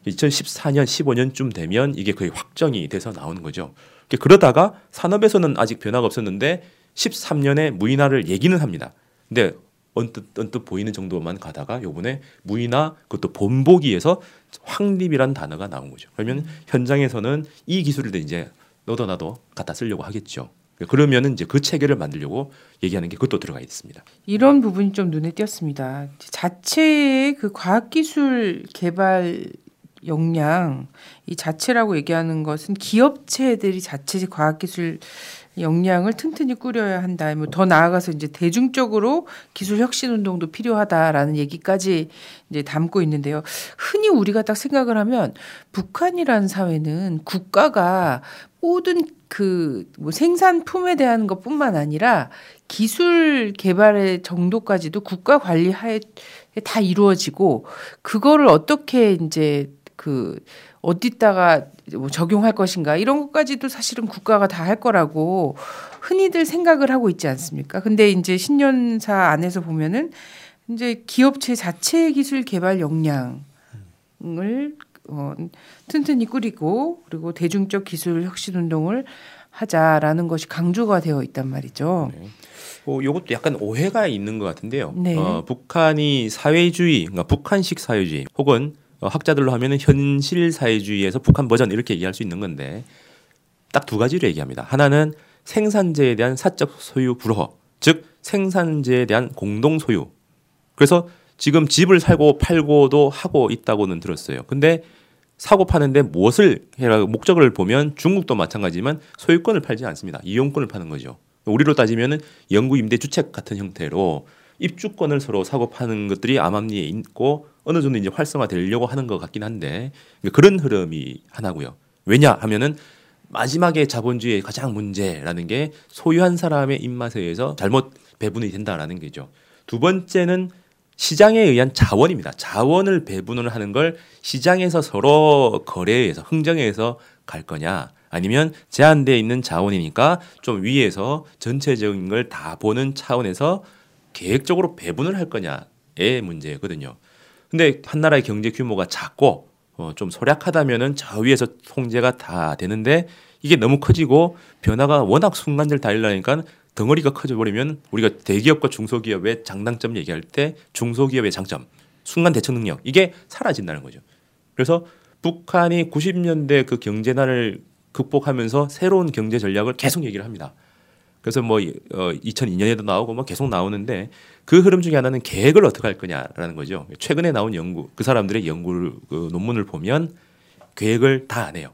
2014년 15년쯤 되면 이게 거의 확정이 돼서 나오는 거죠. 그러다가 산업에서는 아직 변화가 없었는데 13년에 무인화를 얘기는 합니다. 근데 언뜻 언뜻 보이는 정도만 가다가 요번에 무인화 그것도 본보기에서 확립이란 단어가 나온 거죠. 그러면 현장에서는 이 기술을 이제 너도 나도 갖다 쓰려고 하겠죠. 그러면은 이제 그 체계를 만들려고 얘기하는 게 그것도 들어가 있습니다. 이런 부분이 좀 눈에 띄었습니다. 자체의 그 과학기술 개발 역량 이 자체라고 얘기하는 것은 기업체들이 자체 과학기술 역량을 튼튼히 꾸려야 한다. 뭐 더 나아가서 이제 대중적으로 기술 혁신 운동도 필요하다라는 얘기까지 이제 담고 있는데요. 흔히 우리가 딱 생각을 하면 북한이라는 사회는 국가가 모든 그 뭐 생산품에 대한 것뿐만 아니라 기술 개발의 정도까지도 국가 관리 하에 다 이루어지고 그거를 어떻게 이제 그 어디다가 뭐 적용할 것인가 이런 것까지도 사실은 국가가 다 할 거라고 흔히들 생각을 하고 있지 않습니까? 근데 이제 신년사 안에서 보면은 이제 기업체 자체 기술 개발 역량을 어, 튼튼히 꾸리고 그리고 대중적 기술 혁신 운동을 하자라는 것이 강조가 되어 있단 말이죠. 네. 뭐 이것도 약간 오해가 있는 것 같은데요. 네. 어, 북한이 사회주의, 그러니까 북한식 사회주의 혹은 어, 학자들로 하면은 현실 사회주의에서 북한 버전 이렇게 얘기할 수 있는 건데 딱 두 가지를 얘기합니다. 하나는 생산재에 대한 사적 소유 불허, 즉 생산재에 대한 공동 소유. 그래서 지금 집을 살고 팔고도 하고 있다고는 들었어요. 근데 사고 파는데 무엇을 해라 목적을 보면 중국도 마찬가지지만 소유권을 팔지 않습니다. 이용권을 파는 거죠. 우리로 따지면은 영구 임대 주택 같은 형태로 입주권을 서로 사고 파는 것들이 암암리에 있고 어느 정도 이제 활성화되려고 하는 것 같긴 한데 그런 흐름이 하나고요. 왜냐 하면은 마지막에 자본주의의 가장 문제라는 게 소유한 사람의 입맛에 의해서 잘못 배분이 된다라는 게죠. 두 번째는 시장에 의한 자원입니다. 자원을 배분을 하는 걸 시장에서 서로 거래해서 흥정해서 갈 거냐 아니면 제한되어 있는 자원이니까 좀 위에서 전체적인 걸 다 보는 차원에서 계획적으로 배분을 할 거냐의 문제거든요. 근데 한 나라의 경제 규모가 작고 어, 좀 소략하다면은 저 위에서 통제가 다 되는데 이게 너무 커지고 변화가 워낙 순간적으로 달리니까 덩어리가 커져 버리면 우리가 대기업과 중소기업의 장단점 얘기할 때 중소기업의 장점, 순간 대처 능력 이게 사라진다는 거죠. 그래서 북한이 90년대 그 경제난을 극복하면서 새로운 경제 전략을 계속 얘기를 합니다. 그래서 뭐 어, 2002년에도 나오고 뭐 계속 나오는데 그 흐름 중에 하나는 계획을 어떻게 할 거냐라는 거죠. 최근에 나온 연구, 그 사람들의 연구 그 논문을 보면 계획을 다 안 해요.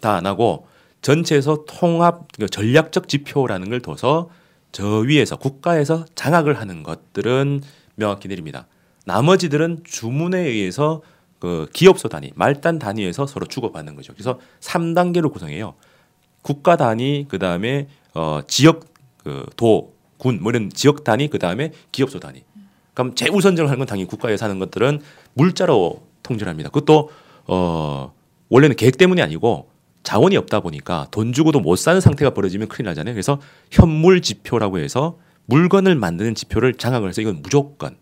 다 안 하고 전체에서 통합 그 전략적 지표라는 걸 둬서 저 위에서 국가에서 장악을 하는 것들은 명확히 내립니다. 나머지들은 주문에 의해서 그 기업소 단위, 말단 단위에서 서로 주고받는 거죠. 그래서 3단계로 구성해요. 국가 단위, 그 다음에 어 지역 그 도, 군, 뭐 이런 지역 단위, 그 다음에 기업소 단위. 그럼 제우선적으로 하는 건 당연히 국가에서 하는 것들은 물자로 통제를 합니다. 그것도 어 원래는 계획 때문이 아니고 자원이 없다 보니까 돈 주고도 못 사는 상태가 벌어지면 큰일 나잖아요. 그래서 현물 지표라고 해서 물건을 만드는 지표를 장악을 해서 이건 무조건.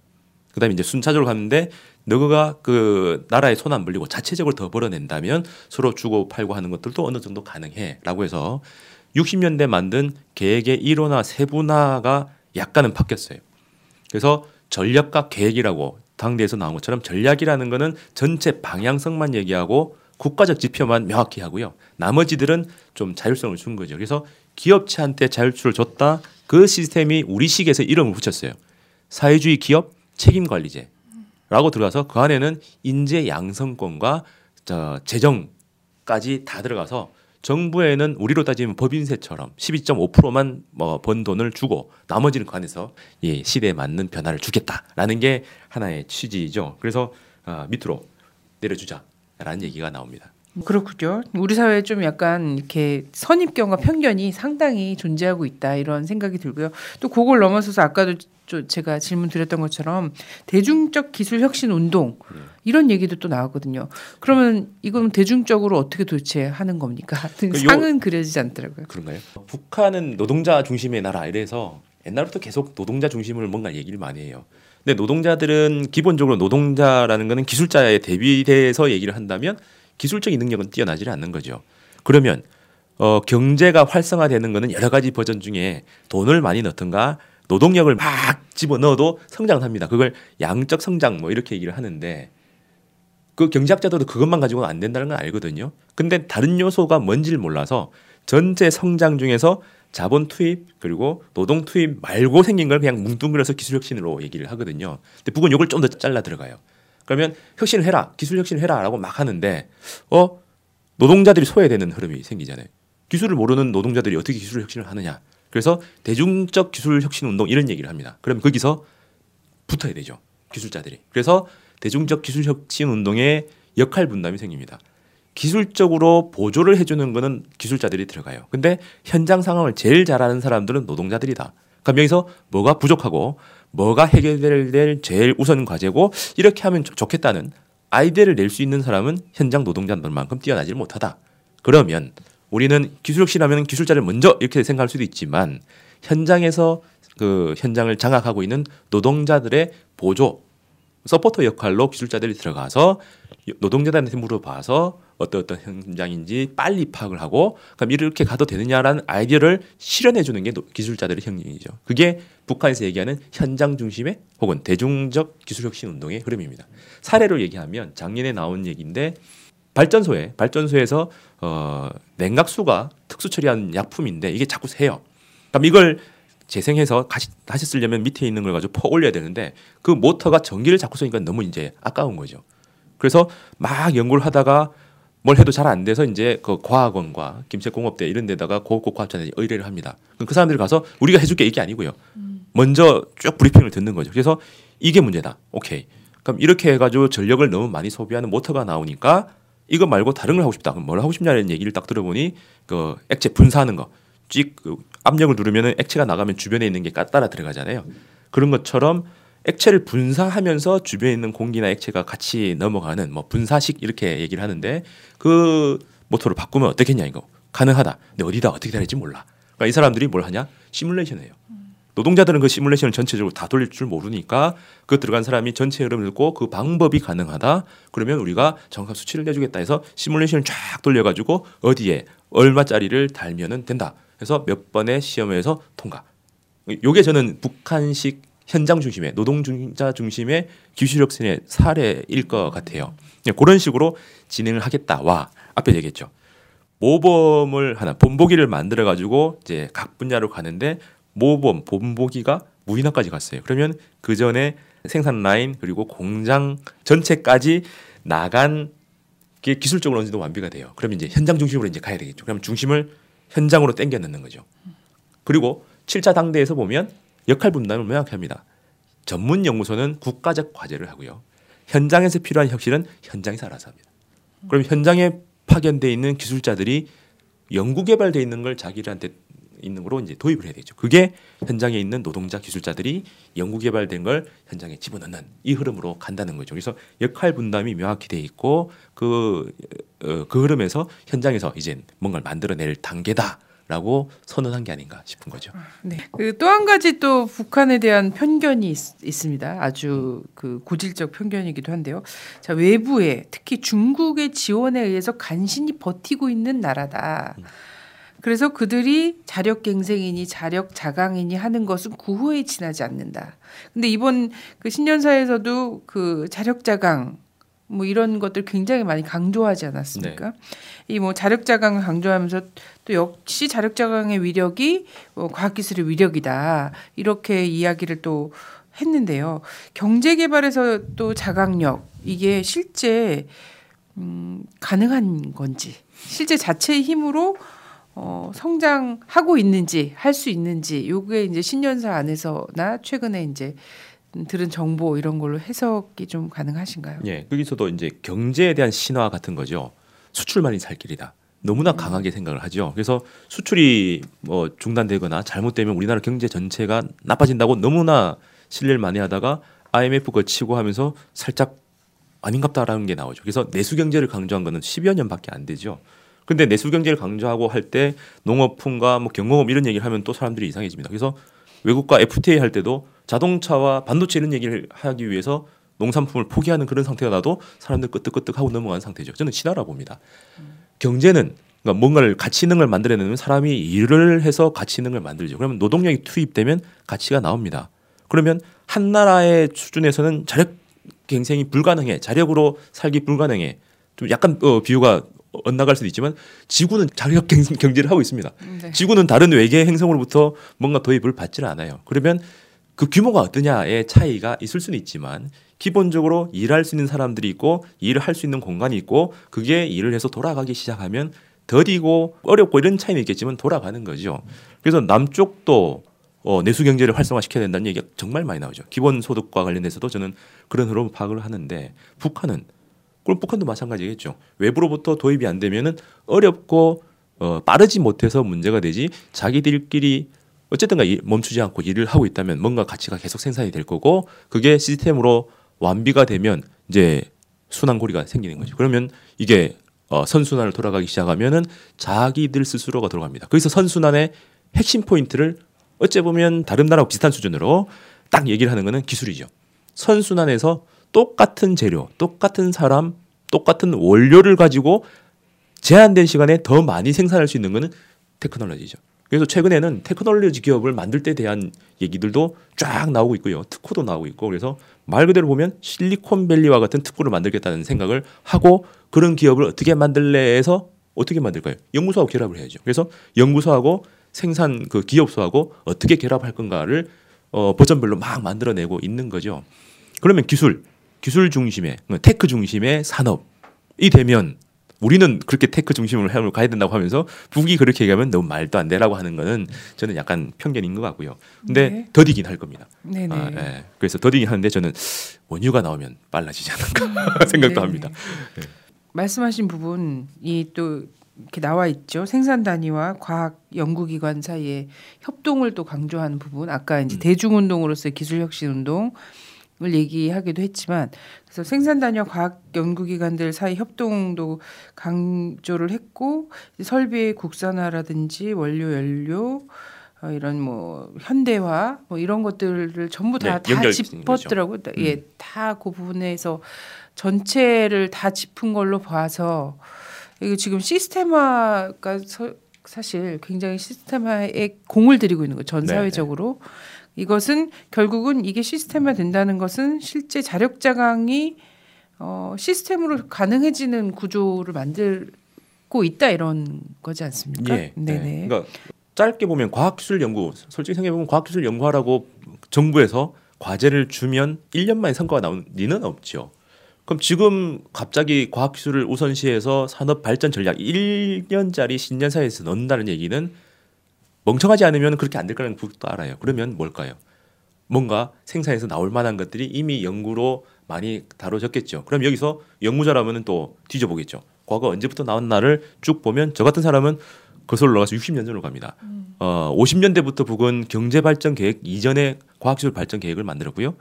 그다음에 이제 순차적으로 가는데 너가 그 나라에 손 안 벌리고 자체적으로 더 벌어낸다면 서로 주고 팔고 하는 것들도 어느 정도 가능해라고 해서 60년대 만든 계획의 일원화 세분화가 약간은 바뀌었어요. 그래서 전략과 계획이라고 당대에서 나온 것처럼 전략이라는 거는 전체 방향성만 얘기하고 국가적 지표만 명확히 하고요. 나머지들은 좀 자율성을 준 거죠. 그래서 기업체한테 자율주를 줬다. 그 시스템이 우리식에서 이름을 붙였어요. 사회주의 기업 책임관리제라고 들어가서 그 안에는 인재 양성권과 저 재정까지 다 들어가서 정부에는 우리로 따지면 법인세처럼 12.5%만 뭐 번 돈을 주고 나머지는 그 안에서 예, 시대에 맞는 변화를 주겠다라는 게 하나의 취지죠. 그래서 아, 밑으로 내려주자라는 얘기가 나옵니다. 그렇군요. 우리 사회에 좀 약간 이렇게 선입견과 편견이 상당히 존재하고 있다 이런 생각이 들고요. 또 그걸 넘어서서 아까도 제가 질문 드렸던 것처럼 대중적 기술 혁신 운동 이런 얘기도 또 나왔거든요. 그러면 이건 대중적으로 어떻게 도대체 하는 겁니까? 그 상은 그려지지 않더라고요. 그런가요? 북한은 노동자 중심의 나라 이래서 옛날부터 계속 노동자 중심을 뭔가 얘기를 많이 해요. 근데 노동자들은 기본적으로 노동자라는 거는 기술자에 대비돼서 얘기를 한다면 기술적인 능력은 뛰어나지 않는 거죠. 그러면 어, 경제가 활성화되는 거는 여러 가지 버전 중에 돈을 많이 넣든가 노동력을 막 집어 넣어도 성장합니다. 그걸 양적 성장 뭐 이렇게 얘기를 하는데 그 경제학자들도 그것만 가지고는 안 된다는 걸 알거든요. 근데 다른 요소가 뭔지를 몰라서 전체 성장 중에서 자본 투입 그리고 노동 투입 말고 생긴 걸 그냥 뭉뚱그려서 기술 혁신으로 얘기를 하거든요. 근데 북은 이걸 좀 더 잘라 들어가요. 그러면 혁신을 해라, 기술 혁신을 해라라고 막 하는데 어 노동자들이 소외되는 흐름이 생기잖아요. 기술을 모르는 노동자들이 어떻게 기술 혁신을 하느냐. 그래서 대중적 기술 혁신 운동 이런 얘기를 합니다. 그럼 거기서 붙어야 되죠. 기술자들이. 그래서 대중적 기술 혁신 운동의 역할 분담이 생깁니다. 기술적으로 보조를 해주는 거는 기술자들이 들어가요. 근데 현장 상황을 제일 잘하는 사람들은 노동자들이다. 그럼 여기서 뭐가 부족하고 뭐가 해결될 제일 우선 과제고 이렇게 하면 좋겠다는 아이디어를 낼 수 있는 사람은 현장 노동자들만큼 뛰어나지 못하다. 그러면 우리는 기술혁신하면 기술자를 먼저 이렇게 생각할 수도 있지만 현장에서 그 현장을 장악하고 있는 노동자들의 보조 서포터 역할로 기술자들이 들어가서 노동자들한테 물어봐서 어떤 어떤 현장인지 빨리 파악을 하고 그럼 이렇게 가도 되느냐라는 아이디어를 실현해 주는 게 기술자들의 형님이죠. 그게 북한에서 얘기하는 현장 중심의 혹은 대중적 기술 혁신 운동의 흐름입니다. 사례로 얘기하면 작년에 나온 얘기인데 발전소에 발전소에서 어 냉각수가 특수 처리한 약품인데 이게 자꾸 새요. 그럼 이걸 재생해서 다시, 다시 쓰려면 밑에 있는 걸 가지고 퍼 올려야 되는데 그 모터가 전기를 자꾸 쓰니까 너무 이제 아까운 거죠. 그래서 막 연구를 하다가 뭘 해도 잘 안 돼서 이제 그 과학원과 김책공업대 이런 데다가 고급과학자에 의뢰를 합니다. 그럼 그 사람들이 가서 우리가 해줄게 이게 아니고요. 먼저 쭉 브리핑을 듣는 거죠. 그래서 이게 문제다. 오케이. 그럼 이렇게 해가지고 전력을 너무 많이 소비하는 모터가 나오니까 이거 말고 다른 걸 하고 싶다. 그럼 뭘 하고 싶냐는 얘기를 딱 들어보니 그 액체 분사하는 거. 찍 그 압력을 누르면은 액체가 나가면 주변에 있는 게 따라 들어가잖아요. 그런 것처럼 액체를 분사하면서 주변에 있는 공기나 액체가 같이 넘어가는 뭐 분사식 이렇게 얘기를 하는데 그 모터를 바꾸면 어떻겠냐 이거 가능하다. 근데 어디다 어떻게 다닐지 몰라. 그러니까 이 사람들이 뭘 하냐? 시뮬레이션해요. 노동자들은 그 시뮬레이션을 전체적으로 다 돌릴 줄 모르니까 그 들어간 사람이 전체 흐름을 듣고 그 방법이 가능하다. 그러면 우리가 정확한 수치를 내주겠다 해서 시뮬레이션을 쫙 돌려가지고 어디에 얼마짜리를 달면은 된다. 그래서 몇 번의 시험에서 통과. 요게 저는 북한식 현장 중심의 노동자 중심의 기술혁신의 사례일 것 같아요. 네, 그런 식으로 진행을 하겠다와 앞에 얘기했죠. 모범을 하나 본보기를 만들어 가지고 이제 각 분야로 가는데 모범 본보기가 무인화까지 갔어요. 그러면 그 전에 생산 라인 그리고 공장 전체까지 나간 게 기술적으로 어느 정도 완비가 돼요. 그러면 이제 현장 중심으로 이제 가야 되겠죠. 그럼 중심을 현장으로 땡겨 넣는 거죠. 그리고 7차 당대에서 보면 역할 분담을 명확히 합니다. 전문 연구소는 국가적 과제를 하고요. 현장에서 필요한 혁신은 현장에서 알아서 합니다. 그럼 현장에 파견돼 있는 기술자들이 연구 개발돼 있는 걸 자기들한테 있는 거로 이제 도입을 해야 되죠. 그게 현장에 있는 노동자 기술자들이 연구 개발된 걸 현장에 집어넣는 이 흐름으로 간다는 거죠. 그래서 역할 분담이 명확히 돼 있고 그, 어, 그 흐름에서 현장에서 이제 뭔가를 만들어낼 단계다. 라고 선언한 게 아닌가 싶은 거죠. 네. 그 또 한 가지 또 북한에 대한 편견이 있, 습니다 아주 그 고질적 편견이기도 한데요. 자 외부에 특히 중국의 지원에 의해서 간신히 버티고 있는 나라다. 음. 그래서 그들이 자력갱생이니 자력자강이니 하는 것은 구호에 지나지 않는다. 근데 이번 그 신년사에서도 그 자력자강 뭐 이런 것들 굉장히 많이 강조하지 않았습니까? 네. 이뭐 자력자강을 강조하면서 또 역시 자력자강의 위력이 뭐 과학기술의 위력이다 이렇게 이야기를 또 했는데요. 경제개발에서 또 자강력 이게 실제 음, 가능한 건지 실제 자체의 힘으로 어, 성장하고 있는지 할 수 있는지 요게 이제 신년사 안에서나 최근에 이제 들은 정보 이런 걸로 해석이 좀 가능하신가요? 예, 거기서도 이제 경제에 대한 신화 같은 거죠. 수출만이 살 길이다. 너무나 음. 강하게 생각을 하죠. 그래서 수출이 뭐 중단되거나 잘못되면 우리나라 경제 전체가 나빠진다고 너무나 신뢰를 많이 하다가 IMF 거치고 하면서 살짝 아닌갑다라는 게 나오죠. 그래서 내수 경제를 강조한 거는 10여 년밖에 안 되죠. 근데 내수 경제를 강조하고 할 때 농업품과 뭐 경공업 이런 얘기를 하면 또 사람들이 이상해집니다. 그래서 외국과 FTA 할 때도 자동차와 반도체 이런 얘기를 하기 위해서 농산품을 포기하는 그런 상태가 나도 사람들 끄떡끄떡 하고 넘어가는 상태죠. 저는 신화라 봅니다. 경제는 그러니까 뭔가를 가치 있는 걸 만들어내면 사람이 일을 해서 가치 있는 걸 만들죠. 그러면 노동력이 투입되면 가치가 나옵니다. 그러면 한 나라의 수준에서는 자력 갱생이 불가능해, 자력으로 살기 불가능해. 좀 약간 어, 비유가 엇나갈 수도 있지만 지구는 자력 경제를 하고 있습니다. 네. 지구는 다른 외계 행성으로부터 뭔가 도입을 받지는 않아요. 그러면 그 규모가 어떠냐의 차이가 있을 수는 있지만 기본적으로 일할 수 있는 사람들이 있고 일을 할 수 있는 공간이 있고 그게 일을 해서 돌아가기 시작하면 더디고 어렵고 이런 차이는 있겠지만 돌아가는 거죠. 그래서 남쪽도 어, 내수 경제를 활성화시켜야 된다는 얘기가 정말 많이 나오죠. 기본 소득과 관련해서도 저는 그런 흐름 파악을 하는데 북한은 그럼 북한도 마찬가지겠죠. 외부로부터 도입이 안 되면은 어렵고 어, 빠르지 못해서 문제가 되지 자기들끼리 어쨌든가 멈추지 않고 일을 하고 있다면 뭔가 가치가 계속 생산이 될 거고 그게 시스템으로 완비가 되면 이제 순환고리가 생기는 거죠. 그러면 이게 어, 선순환을 돌아가기 시작하면은 자기들 스스로가 들어갑니다. 그래서 선순환의 핵심 포인트를 어째 보면 다른 나라와 비슷한 수준으로 딱 얘기를 하는 거는 기술이죠. 선순환에서 똑같은 재료, 똑같은 사람, 똑같은 원료를 가지고 제한된 시간에 더 많이 생산할 수 있는 거는 테크놀로지죠. 그래서 최근에는 테크놀로지 기업을 만들 때 대한 얘기들도 쫙 나오고 있고요. 특허도 나오고 있고 그래서 말 그대로 보면 실리콘밸리와 같은 특구를 만들겠다는 생각을 하고 그런 기업을 어떻게 만들래 해서 어떻게 만들까요? 연구소하고 결합을 해야죠. 그래서 연구소하고 생산 그 기업소하고 어떻게 결합할 건가를 어, 버전별로 막 만들어내고 있는 거죠. 그러면 기술, 기술 중심의 tech 중심의 산업이 되면 우리는 그렇게 tech 중심으로 가야 된다고 하면서 북이 그렇게 얘기하면 너무 말도 안 되라고 하는 거는 저는 약간 편견인 것 같고요. 근데 네. 더디긴 할 겁니다. 네네. 아, 예. 그래서 더디긴 하는데 저는 원유가 나오면 빨라지지 않을까 생각도 네네. 합니다. 말씀하신 부분이 또 이렇게 나와 있죠. 생산 단위와 과학 연구기관 사이의 협동을 또 강조하는 부분. 아까 이제 음. 대중운동으로서의 기술혁신 운동 을 얘기하기도 했지만 그래서 생산 단위와 과학 연구 기관들 사이 협동도 강조를 했고 설비의 국산화라든지 원료 연료 어, 이런 뭐 현대화 뭐 이런 것들을 전부 다 네, 다 연결 짓는 거죠. 짚었더라고요. 음. 예, 다 그 부분에서 전체를 다 짚은 걸로 봐서 이게 지금 시스템화가 서- 사실 굉장히 시스템화에 공을 들이고 있는 거죠. 전 네, 사회적으로. 이것은 결국은 이게 시스템화 된다는 것은 실제 자력 자강이 어, 시스템으로 가능해지는 구조를 만들고 있다 이런 거지 않습니까? 예. 네네. 네. 그러니까 짧게 보면 과학기술 연구, 솔직히 생각해 보면 과학기술 연구하라고 정부에서 과제를 주면 1년 만에 성과가 나오는 리는 없죠. 그럼 지금 갑자기 과학기술을 우선시해서 산업 발전 전략 1년짜리 신년사에서 넣는다는 얘기는 멍청하지 않으면 그렇게 안 될 거라는 것도 알아요. 그러면 뭘까요? 뭔가 생산에서 나올 만한 것들이 이미 연구로 많이 다뤄졌겠죠. 그럼 여기서 연구자라면 또 뒤져보겠죠. 과거 언제부터 나왔나를 쭉 보면 저 같은 사람은 거슬러 올라가서 60년 전으로 갑니다. 어, 50년대부터 북은 경제 발전 계획 이전에 과학기술 발전 계획을 만들었고요.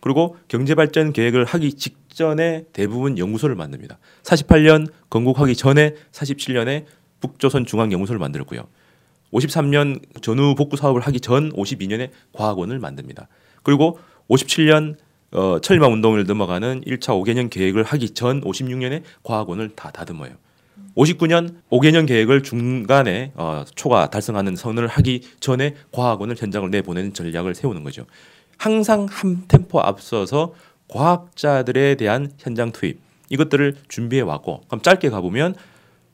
그리고 경제 발전 계획을 하기 직전에 대부분 연구소를 만듭니다. 48년 건국하기 전에 47년에 북조선 중앙 연구소를 만들었고요. 53년 전후 복구 사업을 하기 전 52년에 과학원을 만듭니다. 그리고 57년 어, 철마 운동을 넘어가는 1차 5개년 계획을 하기 전 56년에 과학원을 다 다듬어요. 59년 5개년 계획을 중간에 어, 초과 달성하는 선을 하기 전에 과학원을 현장을 내보내는 전략을 세우는 거죠. 항상 한 템포 앞서서 과학자들에 대한 현장 투입 이것들을 준비해 왔고 그럼 짧게 가보면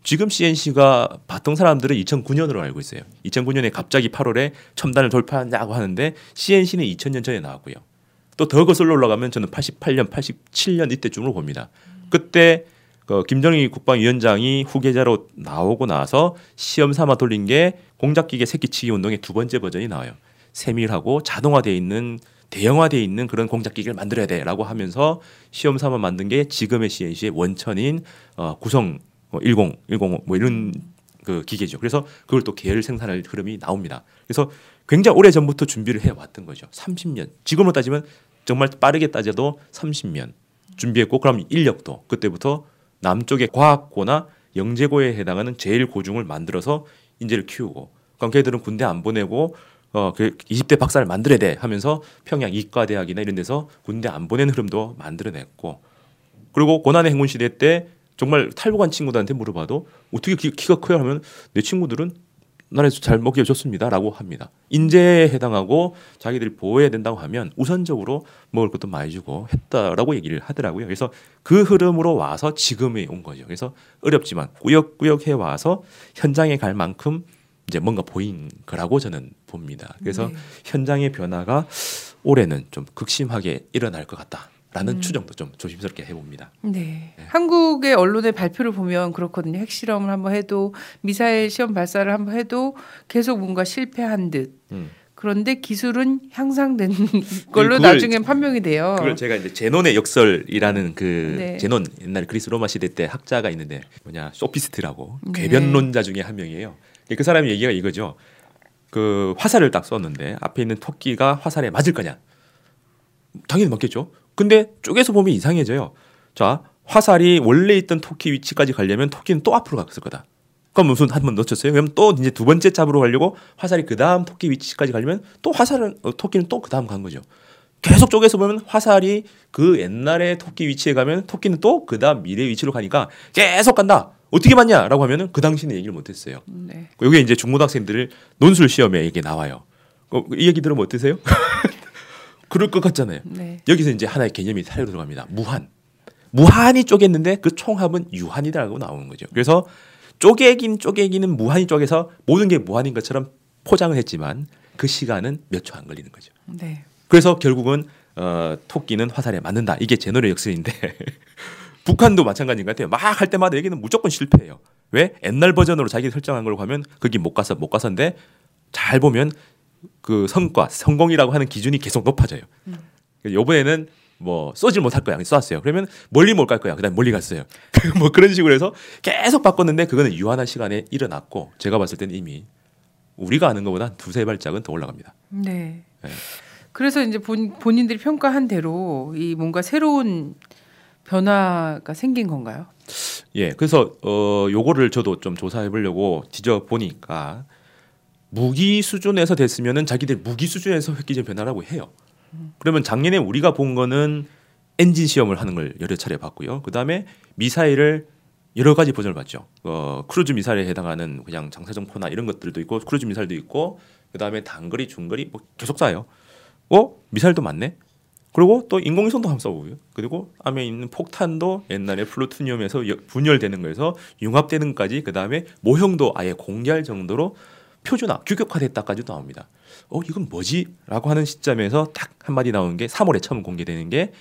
지금 CNC가 봤던 사람들은 2009년으로 알고 있어요. 2009년에 갑자기 8월에 첨단을 돌파한다고 하는데 CNC는 2000년 전에 나왔고요. 또 더 거슬러 올라가면 저는 88년, 87년 이때쯤으로 봅니다. 그때 그 김정일 국방위원장이 후계자로 나오고 나서 시험 삼아 돌린 게 공작기계 새끼치기 운동의 두 번째 버전이 나와요. 세밀하고 자동화되어 있는 대형화되어 있는 그런 공작기계를 만들어야 돼라고 하면서 시험 삼아 만든 게 지금의 CNC의 원천인 어, 구성 뭐 10, 105, 뭐 이런 그 기계죠. 그래서 그걸 또 계열 생산할 흐름이 나옵니다. 그래서 굉장히 오래 전부터 준비를 해 왔던 거죠. 30년. 지금으로 따지면 정말 빠르게 따져도 30년 준비했고 그럼 인력도 그때부터 남쪽의 과학고나 영재고에 해당하는 제일 고중을 만들어서 인재를 키우고 그럼 걔들은 군대 안 보내고 어 그 20대 박사를 만들어야 돼 하면서 평양 이과대학이나 이런 데서 군대 안 보낸 흐름도 만들어냈고 그리고 고난의 행군 시대 때 정말 탈북한 친구들한테 물어봐도 어떻게 키, 키가 커요 하면 내 친구들은 나라에서 잘 먹여줬습니다라고 합니다. 인재에 해당하고 자기들이 보호해야 된다고 하면 우선적으로 먹을 것도 많이 주고 했다라고 얘기를 하더라고요. 그래서 그 흐름으로 와서 지금에 온 거죠. 그래서 어렵지만 꾸역꾸역 해 와서 현장에 갈 만큼 이제 뭔가 보인 거라고 저는 봅니다. 그래서 네. 현장의 변화가 올해는 좀 극심하게 일어날 것 같다 라는 음. 추정도 좀 조심스럽게 해봅니다. 네. 한국의 언론의 발표를 보면 그렇거든요. 핵실험을 한번 해도 미사일 시험 발사를 한번 해도 계속 뭔가 실패한 듯. 음. 그런데 기술은 향상된 걸로 그걸- 나중엔 판명이 돼요. 그걸 제가 이제 제논의 역설이라는 그 어. 네. 제논 옛날 그리스 로마 시대 때 학자가 있는데 뭐냐 소피스트라고 네. 궤변론자 중에 한 명이에요. 그 사람의 얘기가 이거죠. 그 화살을 딱 쐈는데 앞에 있는 토끼가 화살에 맞을 거냐? 당연히 맞겠죠. 근데 쪼개서 보면 이상해져요. 자 화살이 원래 있던 토끼 위치까지 가려면 토끼는 또 앞으로 갔을 거다. 그럼 무슨 한 번 놓쳤어요? 그럼 또 이제 두 번째 잡으러 가려고 화살이 그 다음 토끼 위치까지 가려면 또 화살은 어, 토끼는 또 그 다음 간 거죠. 계속 쪼개서 보면 화살이 그 옛날에 토끼 위치에 가면 토끼는 또 그 다음 미래 위치로 가니까 계속 간다. 어떻게 봤냐라고 하면은 그 당시는 얘기를 못했어요. 네. 여기 이제 중고등학생들 논술 시험에 이게 나와요. 어, 이 얘기 들으면 어떠세요? 그럴 것 같잖아요. 네. 여기서 이제 하나의 개념이 사례로 들어갑니다. 무한. 무한이 쪼갰는데 그 총합은 유한이라고 나오는 거죠. 그래서 쪼개긴 쪼개기는 무한이 쪼개서 모든 게 무한인 것처럼 포장을 했지만 그 시간은 몇 초 안 걸리는 거죠. 네. 그래서 결국은 어, 토끼는 화살에 맞는다. 이게 제너럴 역설인데 북한도 마찬가지인 것 같아요. 막 할 때마다 여기는 무조건 실패해요. 왜? 옛날 버전으로 자기 설정한 걸 가면 거기 못 가서 못 가서인데 잘 보면 그 성과 성공이라고 하는 기준이 계속 높아져요. 음. 요번에는 뭐 쏘질 못할 거야. 쏘았어요. 그러면 멀리 못 갈 거야. 그다음 멀리 갔어요. 뭐 그런 식으로 해서 계속 바꿨는데 그거는 유한한 시간에 일어났고 제가 봤을 때는 이미 우리가 아는 것보다 두세 발짝은 더 올라갑니다. 네. 네. 그래서 이제 본, 본인들이 평가한 대로 이 뭔가 새로운 변화가 생긴 건가요? 예, 그래서 어 요거를 저도 좀 조사해 보려고 뒤져 보니까 무기 수준에서 됐으면은 자기들 무기 수준에서 획기적 변화라고 해요. 그러면 작년에 우리가 본 거는 엔진 시험을 하는 걸 여러 차례 봤고요. 그 다음에 미사일을 여러 가지 버전을 봤죠. 어, 크루즈 미사일에 해당하는 그냥 장사정포나 이런 것들도 있고 크루즈 미사일도 있고 그 다음에 단거리, 중거리 뭐 계속 쏴요. 어 미사일도 많네. 그리고 또 인공위성도 한번 쏴보고요. 그리고 안에 있는 폭탄도 옛날에 플루토늄에서 여- 분열되는 거에서 융합되는 것까지 그 다음에 모형도 아예 공개할 정도로 표준화, 규격화됐다까지도 나옵니다. 어 이건 뭐지?라고 하는 시점에서 딱 한마디 나오는 게 3월에 처음 공개되는 게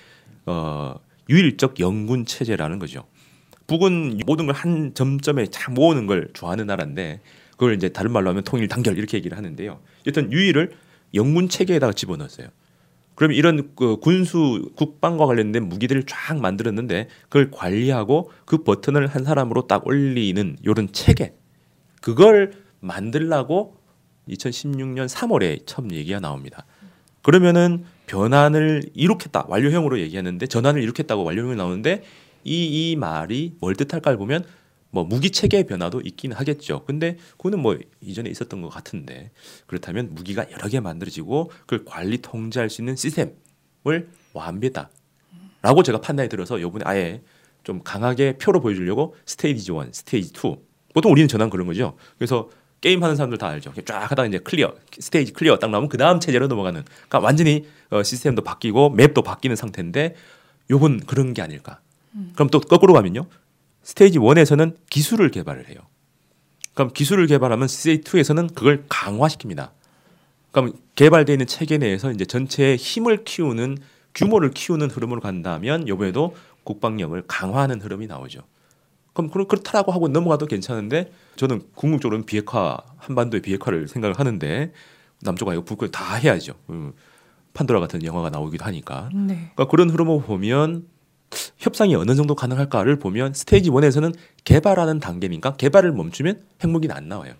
어, 유일적 영군 체제라는 거죠. 북은 모든 걸 한 점점에 참 모으는 걸 좋아하는 나라인데 그걸 이제 다른 말로 하면 통일 단결 이렇게 얘기를 하는데요. 일단 유일을 영군 체계에다가 집어넣었어요. 그러면 이런 그 군수 국방과 관련된 무기들을 쫙 만들었는데 그걸 관리하고 그 버튼을 한 사람으로 딱 올리는 이런 체계 그걸 만들라고 2016년 3월에 처음 얘기가 나옵니다. 그러면은 변환을 이룩했다 완료형으로 얘기하는데 전환을 이룩했다고 완료형이 나오는데 이 이 말이 뭘 뜻할까를 보면 뭐 무기 체계 변화도 있긴 하겠죠. 근데 그거는 뭐 이전에 있었던 것 같은데 그렇다면 무기가 여러 개 만들어지고 그걸 관리 통제할 수 있는 시스템을 완비했다라고 제가 판단이 들어서 요번에 아예 좀 강하게 표로 보여주려고 스테이지 1, 스테이지 2 보통 우리는 전환 그런 거죠. 그래서 게임 하는 사람들 다 알죠. 쫙 하다가 이제 clear, 스테이지 clear 딱 나오면 그 다음 체제로 넘어가는. 그러니까 완전히 어, 시스템도 바뀌고 map도 바뀌는 상태인데 요번 그런 게 아닐까. 그럼 또 거꾸로 가면요. 스테이지 1에서는 기술을 개발을 해요. 그럼 기술을 개발하면 스테이지 2에서는 그걸 강화시킵니다. 그럼 개발되어 있는 체계 내에서 이제 전체의 힘을 키우는 규모를 키우는 흐름으로 간다면 요번에도 국방력을 강화하는 흐름이 나오죠. 그럼 그렇- 그렇다라고 하고 넘어가도 괜찮은데 저는 궁극적으로는 비핵화 한반도의 비핵화를 생각을 하는데 남쪽 아니고 북을 다 해야죠. 음, 판도라 같은 영화가 나오기도 하니까. 네. 그러니까 그런 흐름을 보면 협상이 어느 정도 가능할까를 보면 스테이지 1에서는 개발하는 단계니까 개발을 멈추면 핵무기는 안 나와요.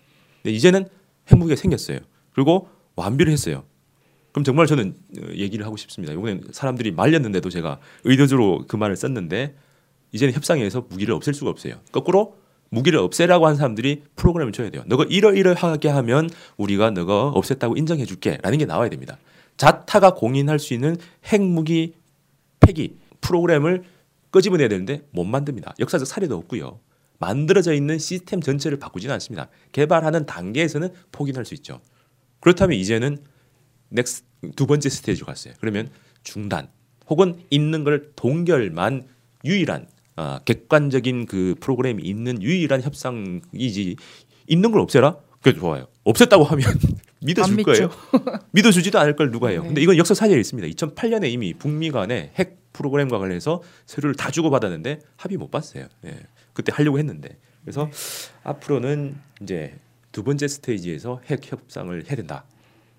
근데 이제는 핵무기가 생겼어요. 그리고 완비를 했어요. 그럼 정말 저는 어, 얘기를 하고 싶습니다. 이번에 사람들이 말렸는데도 제가 의도적으로 그 말을 썼는데 이제는 협상에서 무기를 없앨 수가 없어요. 거꾸로 무기를 없애라고 한 사람들이 프로그램을 줘야 돼요. 너가 이러이러하게 하면 우리가 너가 없앴다고 인정해 줄게라는 게 나와야 됩니다. 자타가 공인할 수 있는 핵무기 폐기 프로그램을 끄집어내야 되는데 못 만듭니다. 역사적 사례도 없고요. 만들어져 있는 시스템 전체를 바꾸지는 않습니다. 개발하는 단계에서는 포기할 수 있죠. 그렇다면 이제는 넥스 두 번째 스테이지로 갔어요. 그러면 중단 혹은 있는 걸 동결만 유일한 아, 객관적인 그 프로그램이 있는 유일한 협상이지 있는 걸 없애라? 그게 좋아요. 없앴다고 하면 믿어줄. 거예요. 믿어주지도 않을 걸 누가 해요. 네. 근데 이건 역사 사례에 있습니다. 2008년에 이미 북미 간에 핵 프로그램과 관련해서 서류를 다 주고 받았는데 합의 못 봤어요. 예. 그때 하려고 했는데. 그래서 앞으로는 이제 두 번째 스테이지에서 핵 협상을 해야 된다.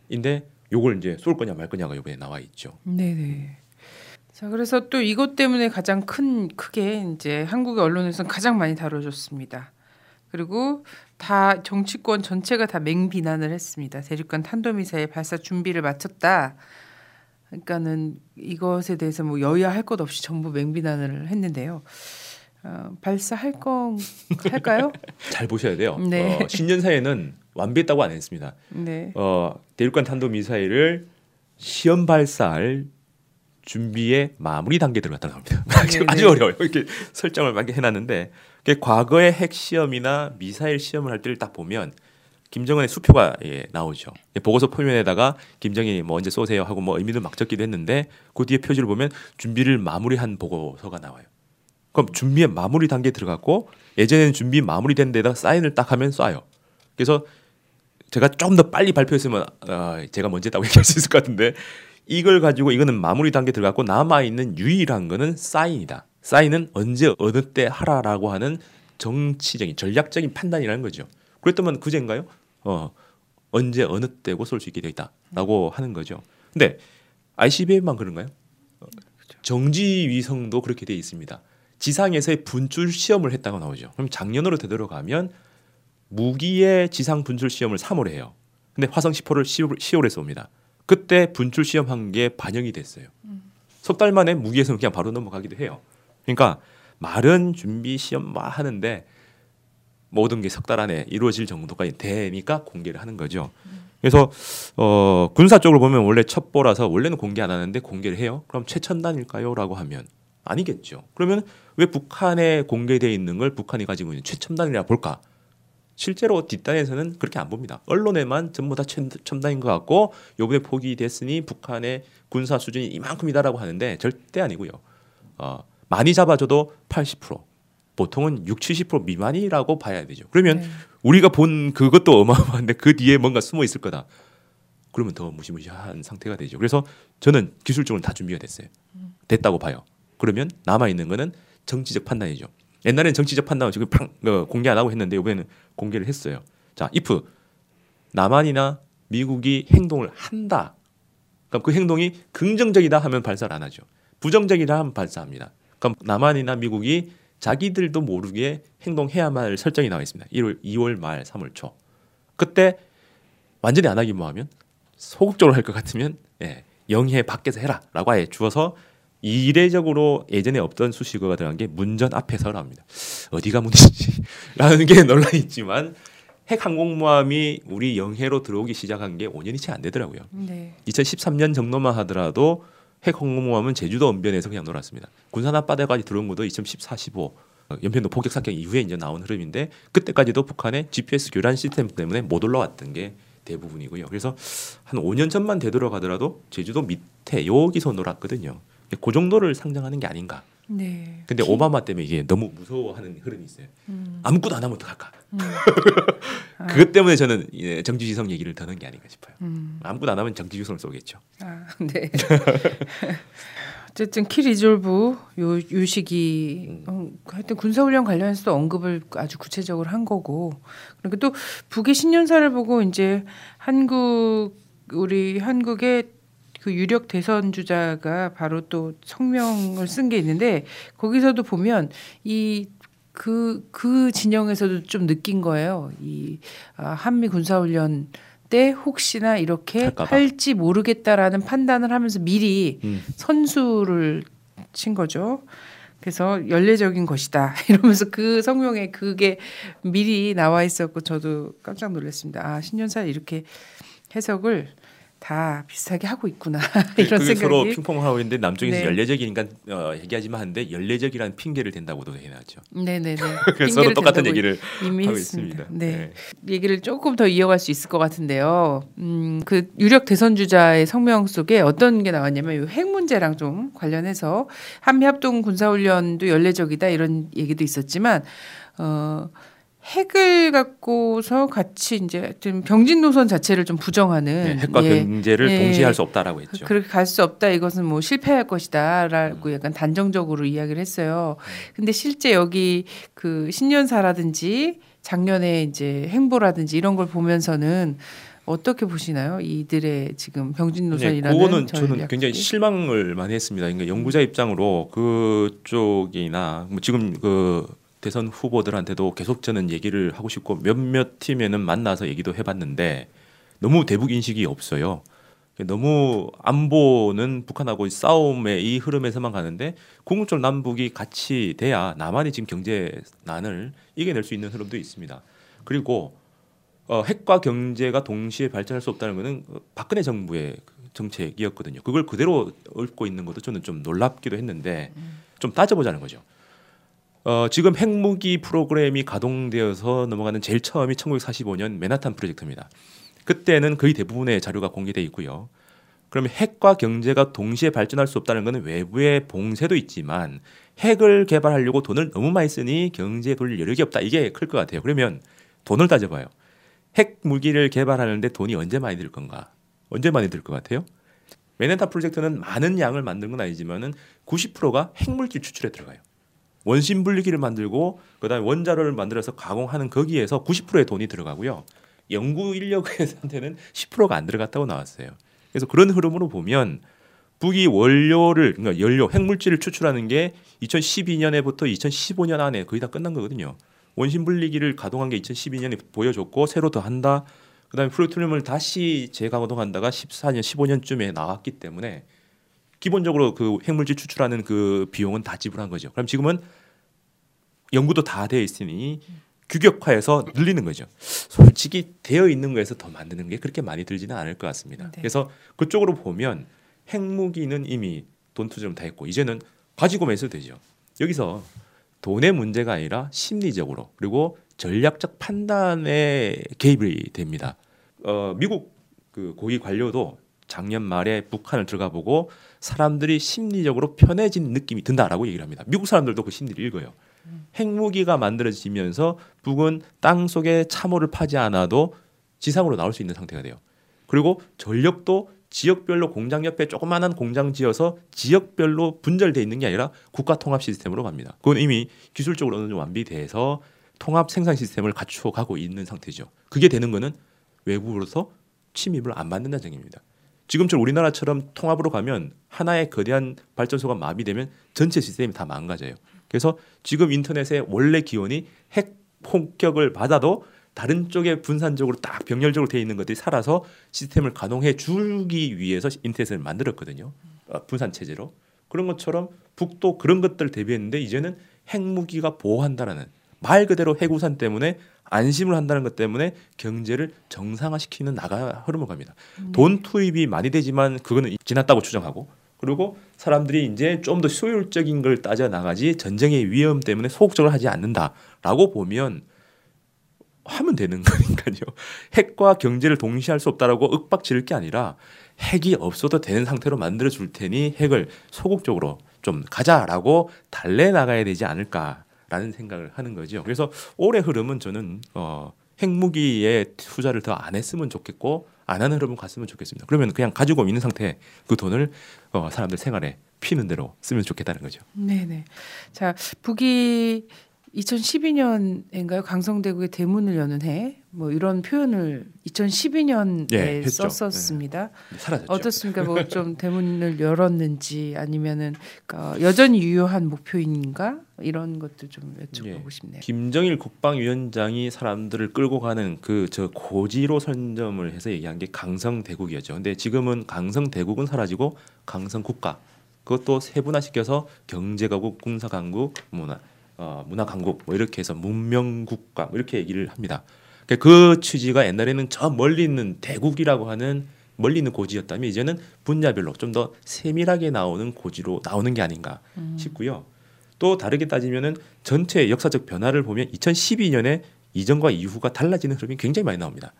인데 요걸 이제 쏠 거냐 말 거냐가 이번에 나와 있죠. 네네. 자 그래서 또 이것 때문에 가장 큰 크게 이제 한국의 언론에서는 가장 많이 다뤄졌습니다. 그리고 다 정치권 전체가 다 맹비난을 했습니다. 대륙간 탄도미사일 발사 준비를 마쳤다. 그러니까는 이것에 대해서 뭐 여야 할 것 없이 전부 맹비난을 했는데요. 어, 발사할 건 할까요? 잘 보셔야 돼요. 네. 어, 신년사에는 완비했다고 안 했습니다. 네. 어, 대륙간 탄도 미사일을 시험 발사할 준비의 마무리 단계에 들어갔다 나옵니다. 네, 아주 네. 어려워요. 이렇게 설정을 막 해놨는데 과거의 핵 시험이나 미사일 시험을 할 때를 딱 보면 김정은의 수표가 예, 나오죠. 예, 보고서 표면에다가 김정일이 뭐 언제 쏘세요 하고 뭐 의미를 막 적기도 했는데 그 뒤에 표지를 보면 준비를 마무리한 보고서가 나와요. 그럼 준비의 마무리 단계에 들어갔고 예전에는 준비 마무리된 데다가 사인을 딱 하면 쏴요. 그래서 제가 좀 더 빨리 발표했으면 어, 제가 먼저 했다고 얘기할 수 있을 것 같은데 이걸 가지고 이거는 마무리 단계 들어갔고 남아 있는 유일한 거는 사인이다. 사인은 언제 어느 때 하라라고 하는 정치적인 전략적인 판단이라는 거죠. 그랬더만 그제인가요? 어 언제 어느 때고 쏠 수 있게 되어 있다라고 하는 거죠. 근데 ICBM만 그런가요? 어, 정지 위성도 그렇게 되어 있습니다. 지상에서의 분출 시험을 했다고 나오죠. 그럼 작년으로 되돌아가면 무기의 지상 분출 시험을 3월에 해요. 근데 화성 10호를 10월, 10월에 쏩니다. 그때 분출 시험 한 게 반영이 됐어요. 석달 만에 무기에서는 그냥 바로 넘어가기도 해요. 그러니까 말은 준비 시험 막 하는데 모든 게 석 달 안에 이루어질 정도까지 되니까 공개를 하는 거죠. 그래서 어, 군사 쪽으로 보면 원래 첩보라서 원래는 공개 안 하는데 공개를 해요. 그럼 최첨단일까요?라고 하면 아니겠죠. 그러면 왜 북한에 공개돼 있는 걸 북한이 가지고 있는 최첨단이라 볼까? 실제로 뒷단에서는 그렇게 안 봅니다. 언론에만 전부 다 첨- 첨단인 것 같고 요번에 포기됐으니 북한의 군사 수준이 이만큼이다라고 하는데 절대 아니고요. 어, 많이 잡아줘도 80% 보통은 6, 70% 미만이라고 봐야 되죠. 그러면 네. 우리가 본 그것도 어마어마한데 그 뒤에 뭔가 숨어 있을 거다. 그러면 더 무시무시한 상태가 되죠. 그래서 저는 기술적으로 다 준비가 됐어요. 됐다고 봐요. 그러면 남아 있는 거는 정치적 판단이죠. 옛날에는 정치적 판단을 지금 팡, 어, 공개 안 하고 했는데 이번에는 공개를 했어요. 자, if 남한이나 미국이 행동을 한다. 그럼 그 행동이 긍정적이다 하면 발사를 안 하죠. 부정적이다 하면 발사합니다. 그럼 남한이나 미국이 자기들도 모르게 행동해야만 할 설정이 나와 있습니다. 1월, 2월 말, 3월 초. 그때 완전히 안 하기만 하면 소극적으로 할 것 같으면 예, 영해 밖에서 해라라고 아예 주어서 이례적으로 예전에 없던 수식어가 들어간 게 문전 앞에서라 합니다. 어디가 문제지라는 게 논란이 있지만 핵 항공모함이 우리 영해로 들어오기 시작한 게 5년이 채 안 되더라고요. 네. 2013년 정도만 하더라도 핵 항공모함은 제주도 언변에서 그냥 놀았습니다. 군산 앞바다까지 들어온 것도 2014, 15 어, 연평도 포격 사건 이후에 이제 나온 흐름인데 그때까지도 북한의 GPS 교란 시스템 때문에 못 올라왔던 게 대부분이고요. 그래서 한 5년 전만 되돌아가더라도 제주도 밑에 여기서 놀았거든요. 그 정도를 상정하는 게 아닌가. 네. 근데 오바마 때문에 이게 너무 무서워하는 흐름이 있어요. 음. 아무것도 안 하면 어떡할까? 음. 아. 그것 때문에 저는 예, 정치지성 얘기를 더는 게 아닌가 싶어요. 음. 아무것도 안 하면 정치지성을 쏘겠죠. 아, 네. 어쨌든 키 리졸브 요, 요 시기 어, 하여튼 군사훈련 관련해서도 언급을 아주 구체적으로 한 거고 그리고 또 북의 신년사를 보고 이제 한국 우리 한국의 그 유력 대선 주자가 바로 또 성명을 쓴 게 있는데 거기서도 보면 이 그, 그 진영에서도 좀 느낀 거예요. 이 아, 한미 군사훈련 때 혹시나 이렇게 할까봐. 할지 모르겠다라는 판단을 하면서 미리 음. 선수를 친 거죠. 그래서 연례적인 것이다 이러면서 그 성명에 그게 미리 나와 있었고 저도 깜짝 놀랐습니다. 아 신년사 이렇게 해석을 다 비슷하게 하고 있구나 이런 그게 서로 생각이. 핑퐁을 하고 있는데 남쪽에서 네. 연례적이니까 어, 얘기하지만 하는데 연례적이라는 핑계를 댄다고도 해놨죠. 네네네. 그래서 서로 똑같은 얘기를 이미 하고 했습니다. 있습니다. 네. 얘기를 조금 더 이어갈 수 있을 것 같은데요. 음, 그 유력 대선 주자의 성명 속에 어떤 게 나왔냐면 이핵 문제랑 좀 관련해서 한미 합동 군사훈련도 연례적이다 이런 얘기도 있었지만 어 핵을 갖고서 같이 이제 좀 병진 노선 자체를 좀 부정하는 네, 핵과 예. 경제를 예. 동시에 할 수 없다라고 했죠. 그렇게 갈 수 없다. 이것은 뭐 실패할 음. 것이다라고 약간 단정적으로 이야기를 했어요. 근데 실제 여기 그 신년사라든지 작년에 이제 행보라든지 이런 걸 보면서는 어떻게 보시나요? 이들의 지금 병진 네, 노선이라는 그거는 저는? 굉장히 실망을 많이 했습니다. 그러니까 연구자 입장으로 그쪽이나 뭐 지금 그 대선 후보들한테도 계속 저는 얘기를 하고 싶고 몇몇 팀에는 만나서 얘기도 해봤는데 너무 대북 인식이 없어요. 너무 안보는 북한하고 싸움의 이 흐름에서만 가는데 궁극적 남북이 같이 돼야 남한이 지금 경제 난을 이겨낼 수 있는 흐름도 있습니다. 그리고 어, 핵과 경제가 동시에 발전할 수 없다는 것은 어, 박근혜 정부의 그 정책이었거든요. 그걸 그대로 읊고 있는 것도 저는 좀 놀랍기도 했는데 좀 따져보자는 거죠. 어, 지금 핵무기 프로그램이 가동되어서 넘어가는 제일 처음이 1945년 맨하탄 프로젝트입니다. 그때는 거의 대부분의 자료가 공개돼 있고요. 그러면 핵과 경제가 동시에 발전할 수 없다는 것은 외부의 봉쇄도 있지만 핵을 개발하려고 돈을 너무 많이 쓰니 경제에 돌릴 여력이 없다. 이게 클 것 같아요. 그러면 돈을 따져봐요. 핵 무기를 개발하는데 돈이 언제 많이 들 건가? 언제 많이 들 것 같아요? 맨해탄 프로젝트는 많은 양을 만든 건 아니지만은 90%가 핵물질 추출에 들어가요. 원심 분리기를 만들고 그다음에 원자로를 만들어서 가공하는 거기에서 90%의 돈이 들어가고요. 연구 인력한테는 10%가 안 들어갔다고 나왔어요. 그래서 그런 흐름으로 보면 북이 원료를 그러니까 연료 핵물질을 추출하는 게 2012년에부터 2015년 안에 거의 다 끝난 거거든요. 원심 분리기를 가동한 게 2012년에 보여줬고 새로 더 한다. 그다음에 플루토늄을 다시 재가동한다가 14년 15년쯤에 나왔기 때문에 기본적으로 그 핵물질 추출하는 그 비용은 다 지불한 거죠. 그럼 지금은 연구도 다 되어 있으니 규격화해서 늘리는 거죠. 솔직히 되어 있는 거에서 더 만드는 게 그렇게 많이 들지는 않을 것 같습니다. 네. 그래서 그쪽으로 보면 핵무기는 이미 돈 투자를 다 했고 이제는 가지고 매서 되죠. 여기서 돈의 문제가 아니라 심리적으로 그리고 전략적 판단에 개입이 됩니다. 어, 미국 그 고위 관료도 작년 말에 북한을 들어가 보고 사람들이 심리적으로 편해진 느낌이 든다라고 얘기를 합니다. 미국 사람들도 그 심리를 읽어요. 핵무기가 만들어지면서 북은 땅 속에 참호를 파지 않아도 지상으로 나올 수 있는 상태가 돼요. 그리고 전력도 지역별로 공장 옆에 조그마한 공장 지어서 지역별로 분절돼 있는 게 아니라 국가 통합 시스템으로 갑니다. 그건 이미 기술적으로 어느 정도 완비돼서 통합 생산 시스템을 갖추어 가고 있는 상태죠. 그게 되는 거는 외부로서 침입을 안 받는다는 점입니다. 지금처럼 우리나라처럼 통합으로 가면 하나의 거대한 발전소가 마비되면 전체 시스템이 다 망가져요. 그래서 지금 인터넷의 원래 기원이 핵 폭격을 받아도 다른 쪽에 분산적으로 딱 병렬적으로 되어 있는 것들이 살아서 시스템을 가동해 주기 위해서 인터넷을 만들었거든요. 어, 분산 체제로. 그런 것처럼 북도 그런 것들을 대비했는데 이제는 핵무기가 보호한다라는 말 그대로 핵우산 때문에 안심을 한다는 것 때문에 경제를 정상화시키는 나가 흐름을 갑니다. 네. 돈 투입이 많이 되지만 그거는 지났다고 추정하고 그리고 사람들이 이제 좀 더 효율적인 걸 따져 나가지 전쟁의 위험 때문에 소극적으로 하지 않는다라고 보면 하면 되는 거니까요. 핵과 경제를 동시에 할 수 없다라고 윽박 지를 게 아니라 핵이 없어도 되는 상태로 만들어 줄 테니 핵을 소극적으로 좀 가자라고 달래 나가야 되지 않을까 라는 생각을 하는 거죠. 그래서 올해 흐름은 저는 어 핵무기에 투자를 더 안 했으면 좋겠고 안 하는 흐름은 갔으면 좋겠습니다. 그러면 그냥 가지고 있는 상태 그 돈을 어, 사람들 생활에 피는 대로 쓰면 좋겠다는 거죠. 네네. 자 북이 2012년인가요? 강성대구의 대문을 여는 해. 뭐 이런 표현을 2012년에 네, 썼었습니다. 네. 사라졌죠. 어떻습니까? 뭐 좀 대문을 열었는지 아니면은 그러니까 여전히 유효한 목표인가 이런 것도 좀 여쭤보고 예. 싶네요. 김정일 국방위원장이 사람들을 끌고 가는 그 저 고지로 선점을 해서 얘기한 게 강성대국이었죠. 근데 지금은 강성대국은 사라지고 강성국가 그것도 세분화시켜서 경제강국, 군사강국, 문화 어, 문화 강국 뭐 이렇게 해서 문명 국가 뭐 이렇게 얘기를 합니다. 그러니까 그 취지가 옛날에는 저 멀리 있는 대국이라고 하는 멀리 있는 고지였다면 이제는 분야별로 좀 더 세밀하게 나오는 고지로 나오는 게 아닌가 음. 싶고요. 또 다르게 따지면은 전체 역사적 변화를 보면 2012년에 이전과 이후가 달라지는 흐름이 굉장히 많이 나옵니다.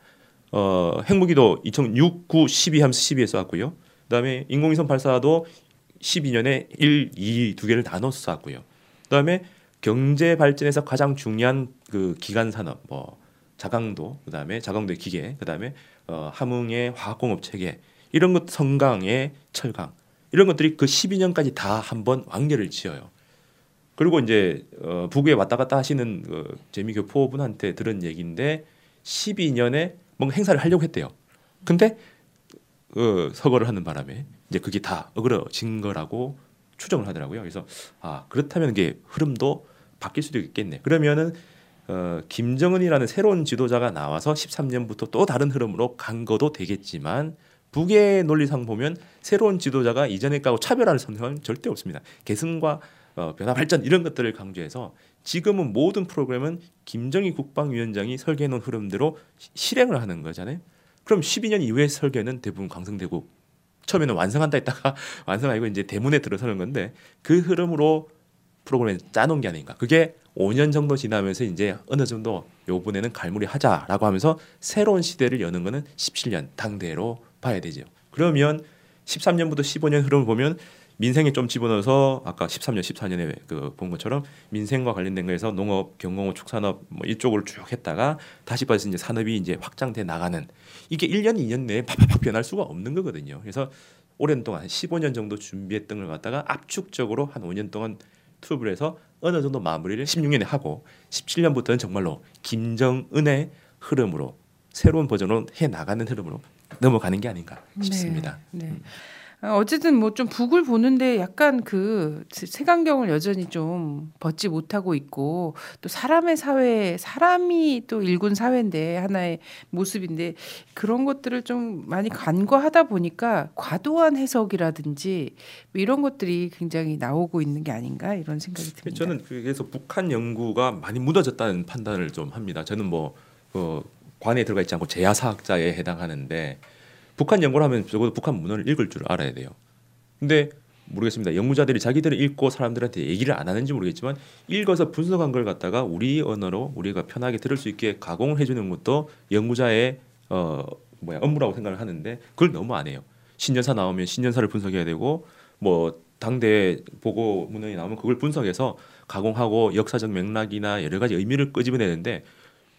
어, 핵무기도 2006, 9, 12 하면서 12에 쏘았고요. 그다음에 인공위성 발사도 12년에 1, 2 두 개를 나눠서 쐈고요. 그다음에 경제 발전에서 가장 중요한 그 기간 산업 뭐 자강도 그다음에 자강도의 기계 그다음에 어, 함흥의 화학공업 체계 이런 것 성강의 철강 이런 것들이 그 12년까지 다 한번 왕래를 지어요. 그리고 이제 어, 부부에 왔다 갔다 하시는 그 재미교포분한테 들은 얘기인데 12년에 뭔가 행사를 하려고 했대요. 근데 그 서거를 하는 바람에 이제 그게 다 어그러진 거라고 추정을 하더라고요. 그래서 아 그렇다면 이게 흐름도 바뀔 수도 있겠네. 그러면은 어, 김정은이라는 새로운 지도자가 나와서 13년부터 또 다른 흐름으로 간 거도 되겠지만 북의 논리상 보면 새로운 지도자가 이전에 까고 차별화를 선택은 절대 없습니다. 개성과 어, 변화 발전 이런 것들을 강조해서 지금은 모든 프로그램은 김정희 국방위원장이 설계해 놓은 흐름대로 실행을 하는 거잖아요. 그럼 12년 이후의 설계는 대부분 강성대국 처음에는 완성한다 했다가 완성 아니고 이제 대문에 들어서는 건데 그 흐름으로 프로그램을 짜놓은 게 아닌가. 그게 5년 정도 지나면서 이제 어느 정도 요번에는 갈무리 하자라고 하면서 새로운 시대를 여는 거는 17년 당대로 봐야 되죠. 그러면 13년부터 15년 흐름을 보면 민생에 좀 집어넣어서 아까 13년, 14년에 그 본 것처럼 민생과 관련된 거에서 농업, 경공업, 축산업 뭐 이쪽으로 쭉 했다가 다시 봐서 이제 산업이 이제 확장돼 나가는 이게 1년, 2년 내에 팍팍팍 변할 수가 없는 거거든요. 그래서 오랜 동안 15년 정도 준비했던 걸 갖다가 압축적으로 한 5년 동안 투입을 해서 어느 정도 마무리를 16년에 하고 17년부터는 정말로 김정은의 흐름으로 새로운 버전으로 해 나가는 흐름으로 넘어가는 게 아닌가 싶습니다. 네. 네. 아, 어쨌든 뭐 좀 북을 보는데 약간 그 색안경을 여전히 좀 벗지 못하고 있고 또 사람의 사회 사람이 또 일군 사회인데 하나의 모습인데 그런 것들을 좀 많이 간과하다 보니까 과도한 해석이라든지 뭐 이런 것들이 굉장히 나오고 있는 게 아닌가 이런 생각이 듭니다. 저는 그래서 북한 연구가 많이 무너졌다는 판단을 좀 합니다. 저는 뭐 어, 관에 들어가 있지 않고 제야 사학자에 해당하는데 북한 연구를 하면 적어도 북한 문헌을 읽을 줄 알아야 돼요. 근데 모르겠습니다. 연구자들이 자기들이 읽고 사람들한테 얘기를 안 하는지 모르겠지만 읽어서 분석한 걸 갖다가 우리 언어로 우리가 편하게 들을 수 있게 가공을 해주는 것도 연구자의 어 뭐야 업무라고 생각을 하는데 그걸 너무 안 해요. 신년사 나오면 신년사를 분석해야 되고 뭐 당대 보고 문헌이 나오면 그걸 분석해서 가공하고 역사적 맥락이나 여러 가지 의미를 끄집어내는데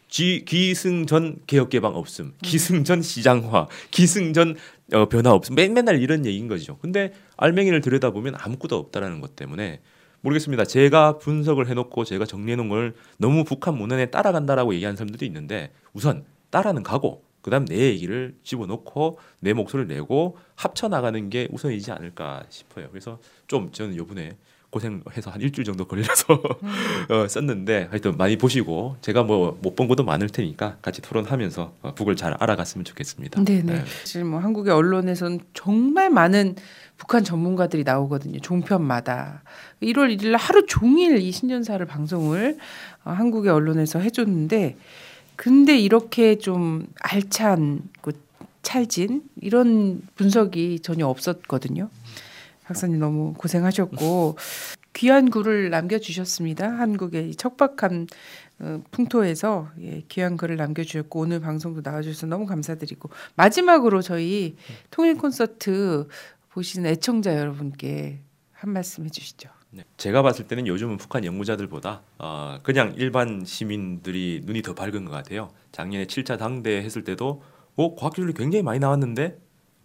기, 기승전 개혁개방 없음, 음. 기승전 시장화, 기승전 어, 변화 없음, 맨, 맨날 이런 얘기인 거죠. 근데 알맹이를 들여다보면 아무것도 없다라는 것 때문에 모르겠습니다. 제가 분석을 해놓고 제가 정리해놓은 걸 너무 북한 문헌에 따라간다라고 얘기하는 사람들도 있는데 우선 따라는 가고 그다음 내 얘기를 집어넣고 내 목소리를 내고 합쳐 나가는 게 우선이지 않을까 싶어요. 그래서 좀 저는 요번에 고생해서 한 일주일 정도 걸려서 음. 어, 썼는데 하여튼 많이 보시고 제가 뭐 못 본 것도 많을 테니까 같이 토론하면서 어, 북을 잘 알아갔으면 좋겠습니다. 네네. 네. 사실 뭐 한국의 언론에서는 정말 많은 북한 전문가들이 나오거든요. 종편마다 1월 1일 하루 종일 이 신년사를 방송을 어, 한국의 언론에서 해줬는데 근데 이렇게 좀 알찬 그 찰진 이런 분석이 전혀 없었거든요. 박사님 너무 고생하셨고 귀한 글을 남겨주셨습니다. 한국의 척박한 어, 풍토에서 예, 귀한 글을 남겨주셨고 오늘 방송도 나와주셔서 너무 감사드리고 마지막으로 저희 통일 콘서트 보시는 애청자 여러분께 한 말씀 해주시죠. 네, 제가 봤을 때는 요즘은 북한 연구자들보다 어, 그냥 일반 시민들이 눈이 더 밝은 것 같아요. 작년에 7차 당대 했을 때도 어, 과학 기술이 굉장히 많이 나왔는데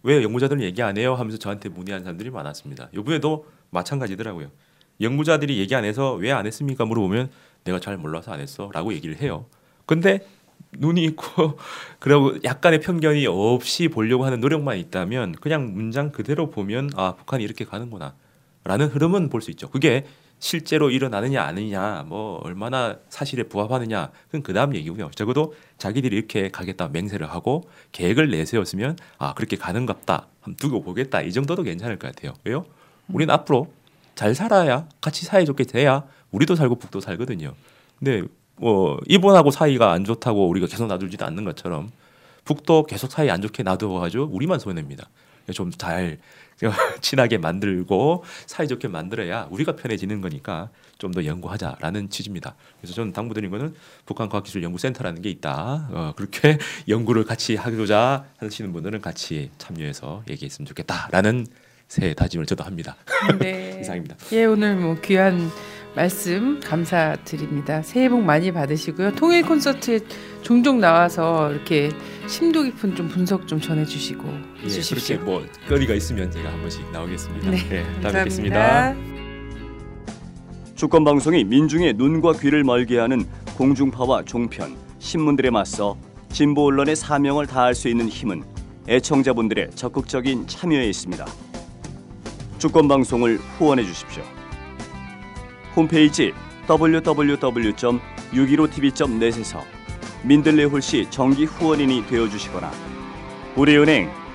왜 연구자들은 얘기 안 해요? 하면서 저한테 문의한 사람들이 많았습니다. 이번에도 마찬가지더라고요. 연구자들이 얘기 안 해서 왜 안 했습니까? 물어보면 내가 잘 몰라서 안 했어라고 얘기를 해요. 근데 눈이 있고 그리고 약간의 편견이 없이 보려고 하는 노력만 있다면 그냥 문장 그대로 보면 아 북한이 이렇게 가는구나라는 흐름은 볼 수 있죠. 그게 실제로 일어나느냐 아니냐 뭐 얼마나 사실에 부합하느냐 그건 그다음 얘기고요. 적어도 자기들이 이렇게 가겠다 맹세를 하고 계획을 내세웠으면 아 그렇게 가는갑다 한번 두고 보겠다 이 정도도 괜찮을 것 같아요. 왜요? 우리는 음. 앞으로 잘 살아야 같이 사이좋게 돼야 우리도 살고 북도 살거든요. 근데 뭐 일본하고 사이가 안 좋다고 우리가 계속 놔두지도 않는 것처럼 북도 계속 사이 안 좋게 놔두어가지고 우리만 손해입니다. 좀 잘 친하게 만들고 사이좋게 만들어야 우리가 편해지는 거니까 좀 더 연구하자라는 취지입니다. 그래서 저는 당부드린 거는 북한 과학기술연구센터라는 게 있다. 어, 그렇게 연구를 같이 하고자 하시는 분들은 같이 참여해서 얘기했으면 좋겠다라는 새 다짐을 저도 합니다. 네. 이상입니다. 예, 오늘 뭐 귀한 말씀 감사드립니다. 새해 복 많이 받으시고요. 통일 콘서트에 종종 나와서 이렇게 심도 깊은 좀 분석 좀 전해주시고 예, 주십시오. 그렇게 뭐 거리가 있으면 제가 한 번씩 나오겠습니다. 네, 네 다음에 뵙겠습니다. 주권 방송이 민중의 눈과 귀를 멀게 하는 공중파와 종편, 신문들에 맞서 진보 언론의 사명을 다할 수 있는 힘은 애청자분들의 적극적인 참여에 있습니다. 주권 방송을 후원해 주십시오. 홈페이지 www.615tv.net에서 민들레 홀씨 정기 후원인이 되어 주시거나 우리은행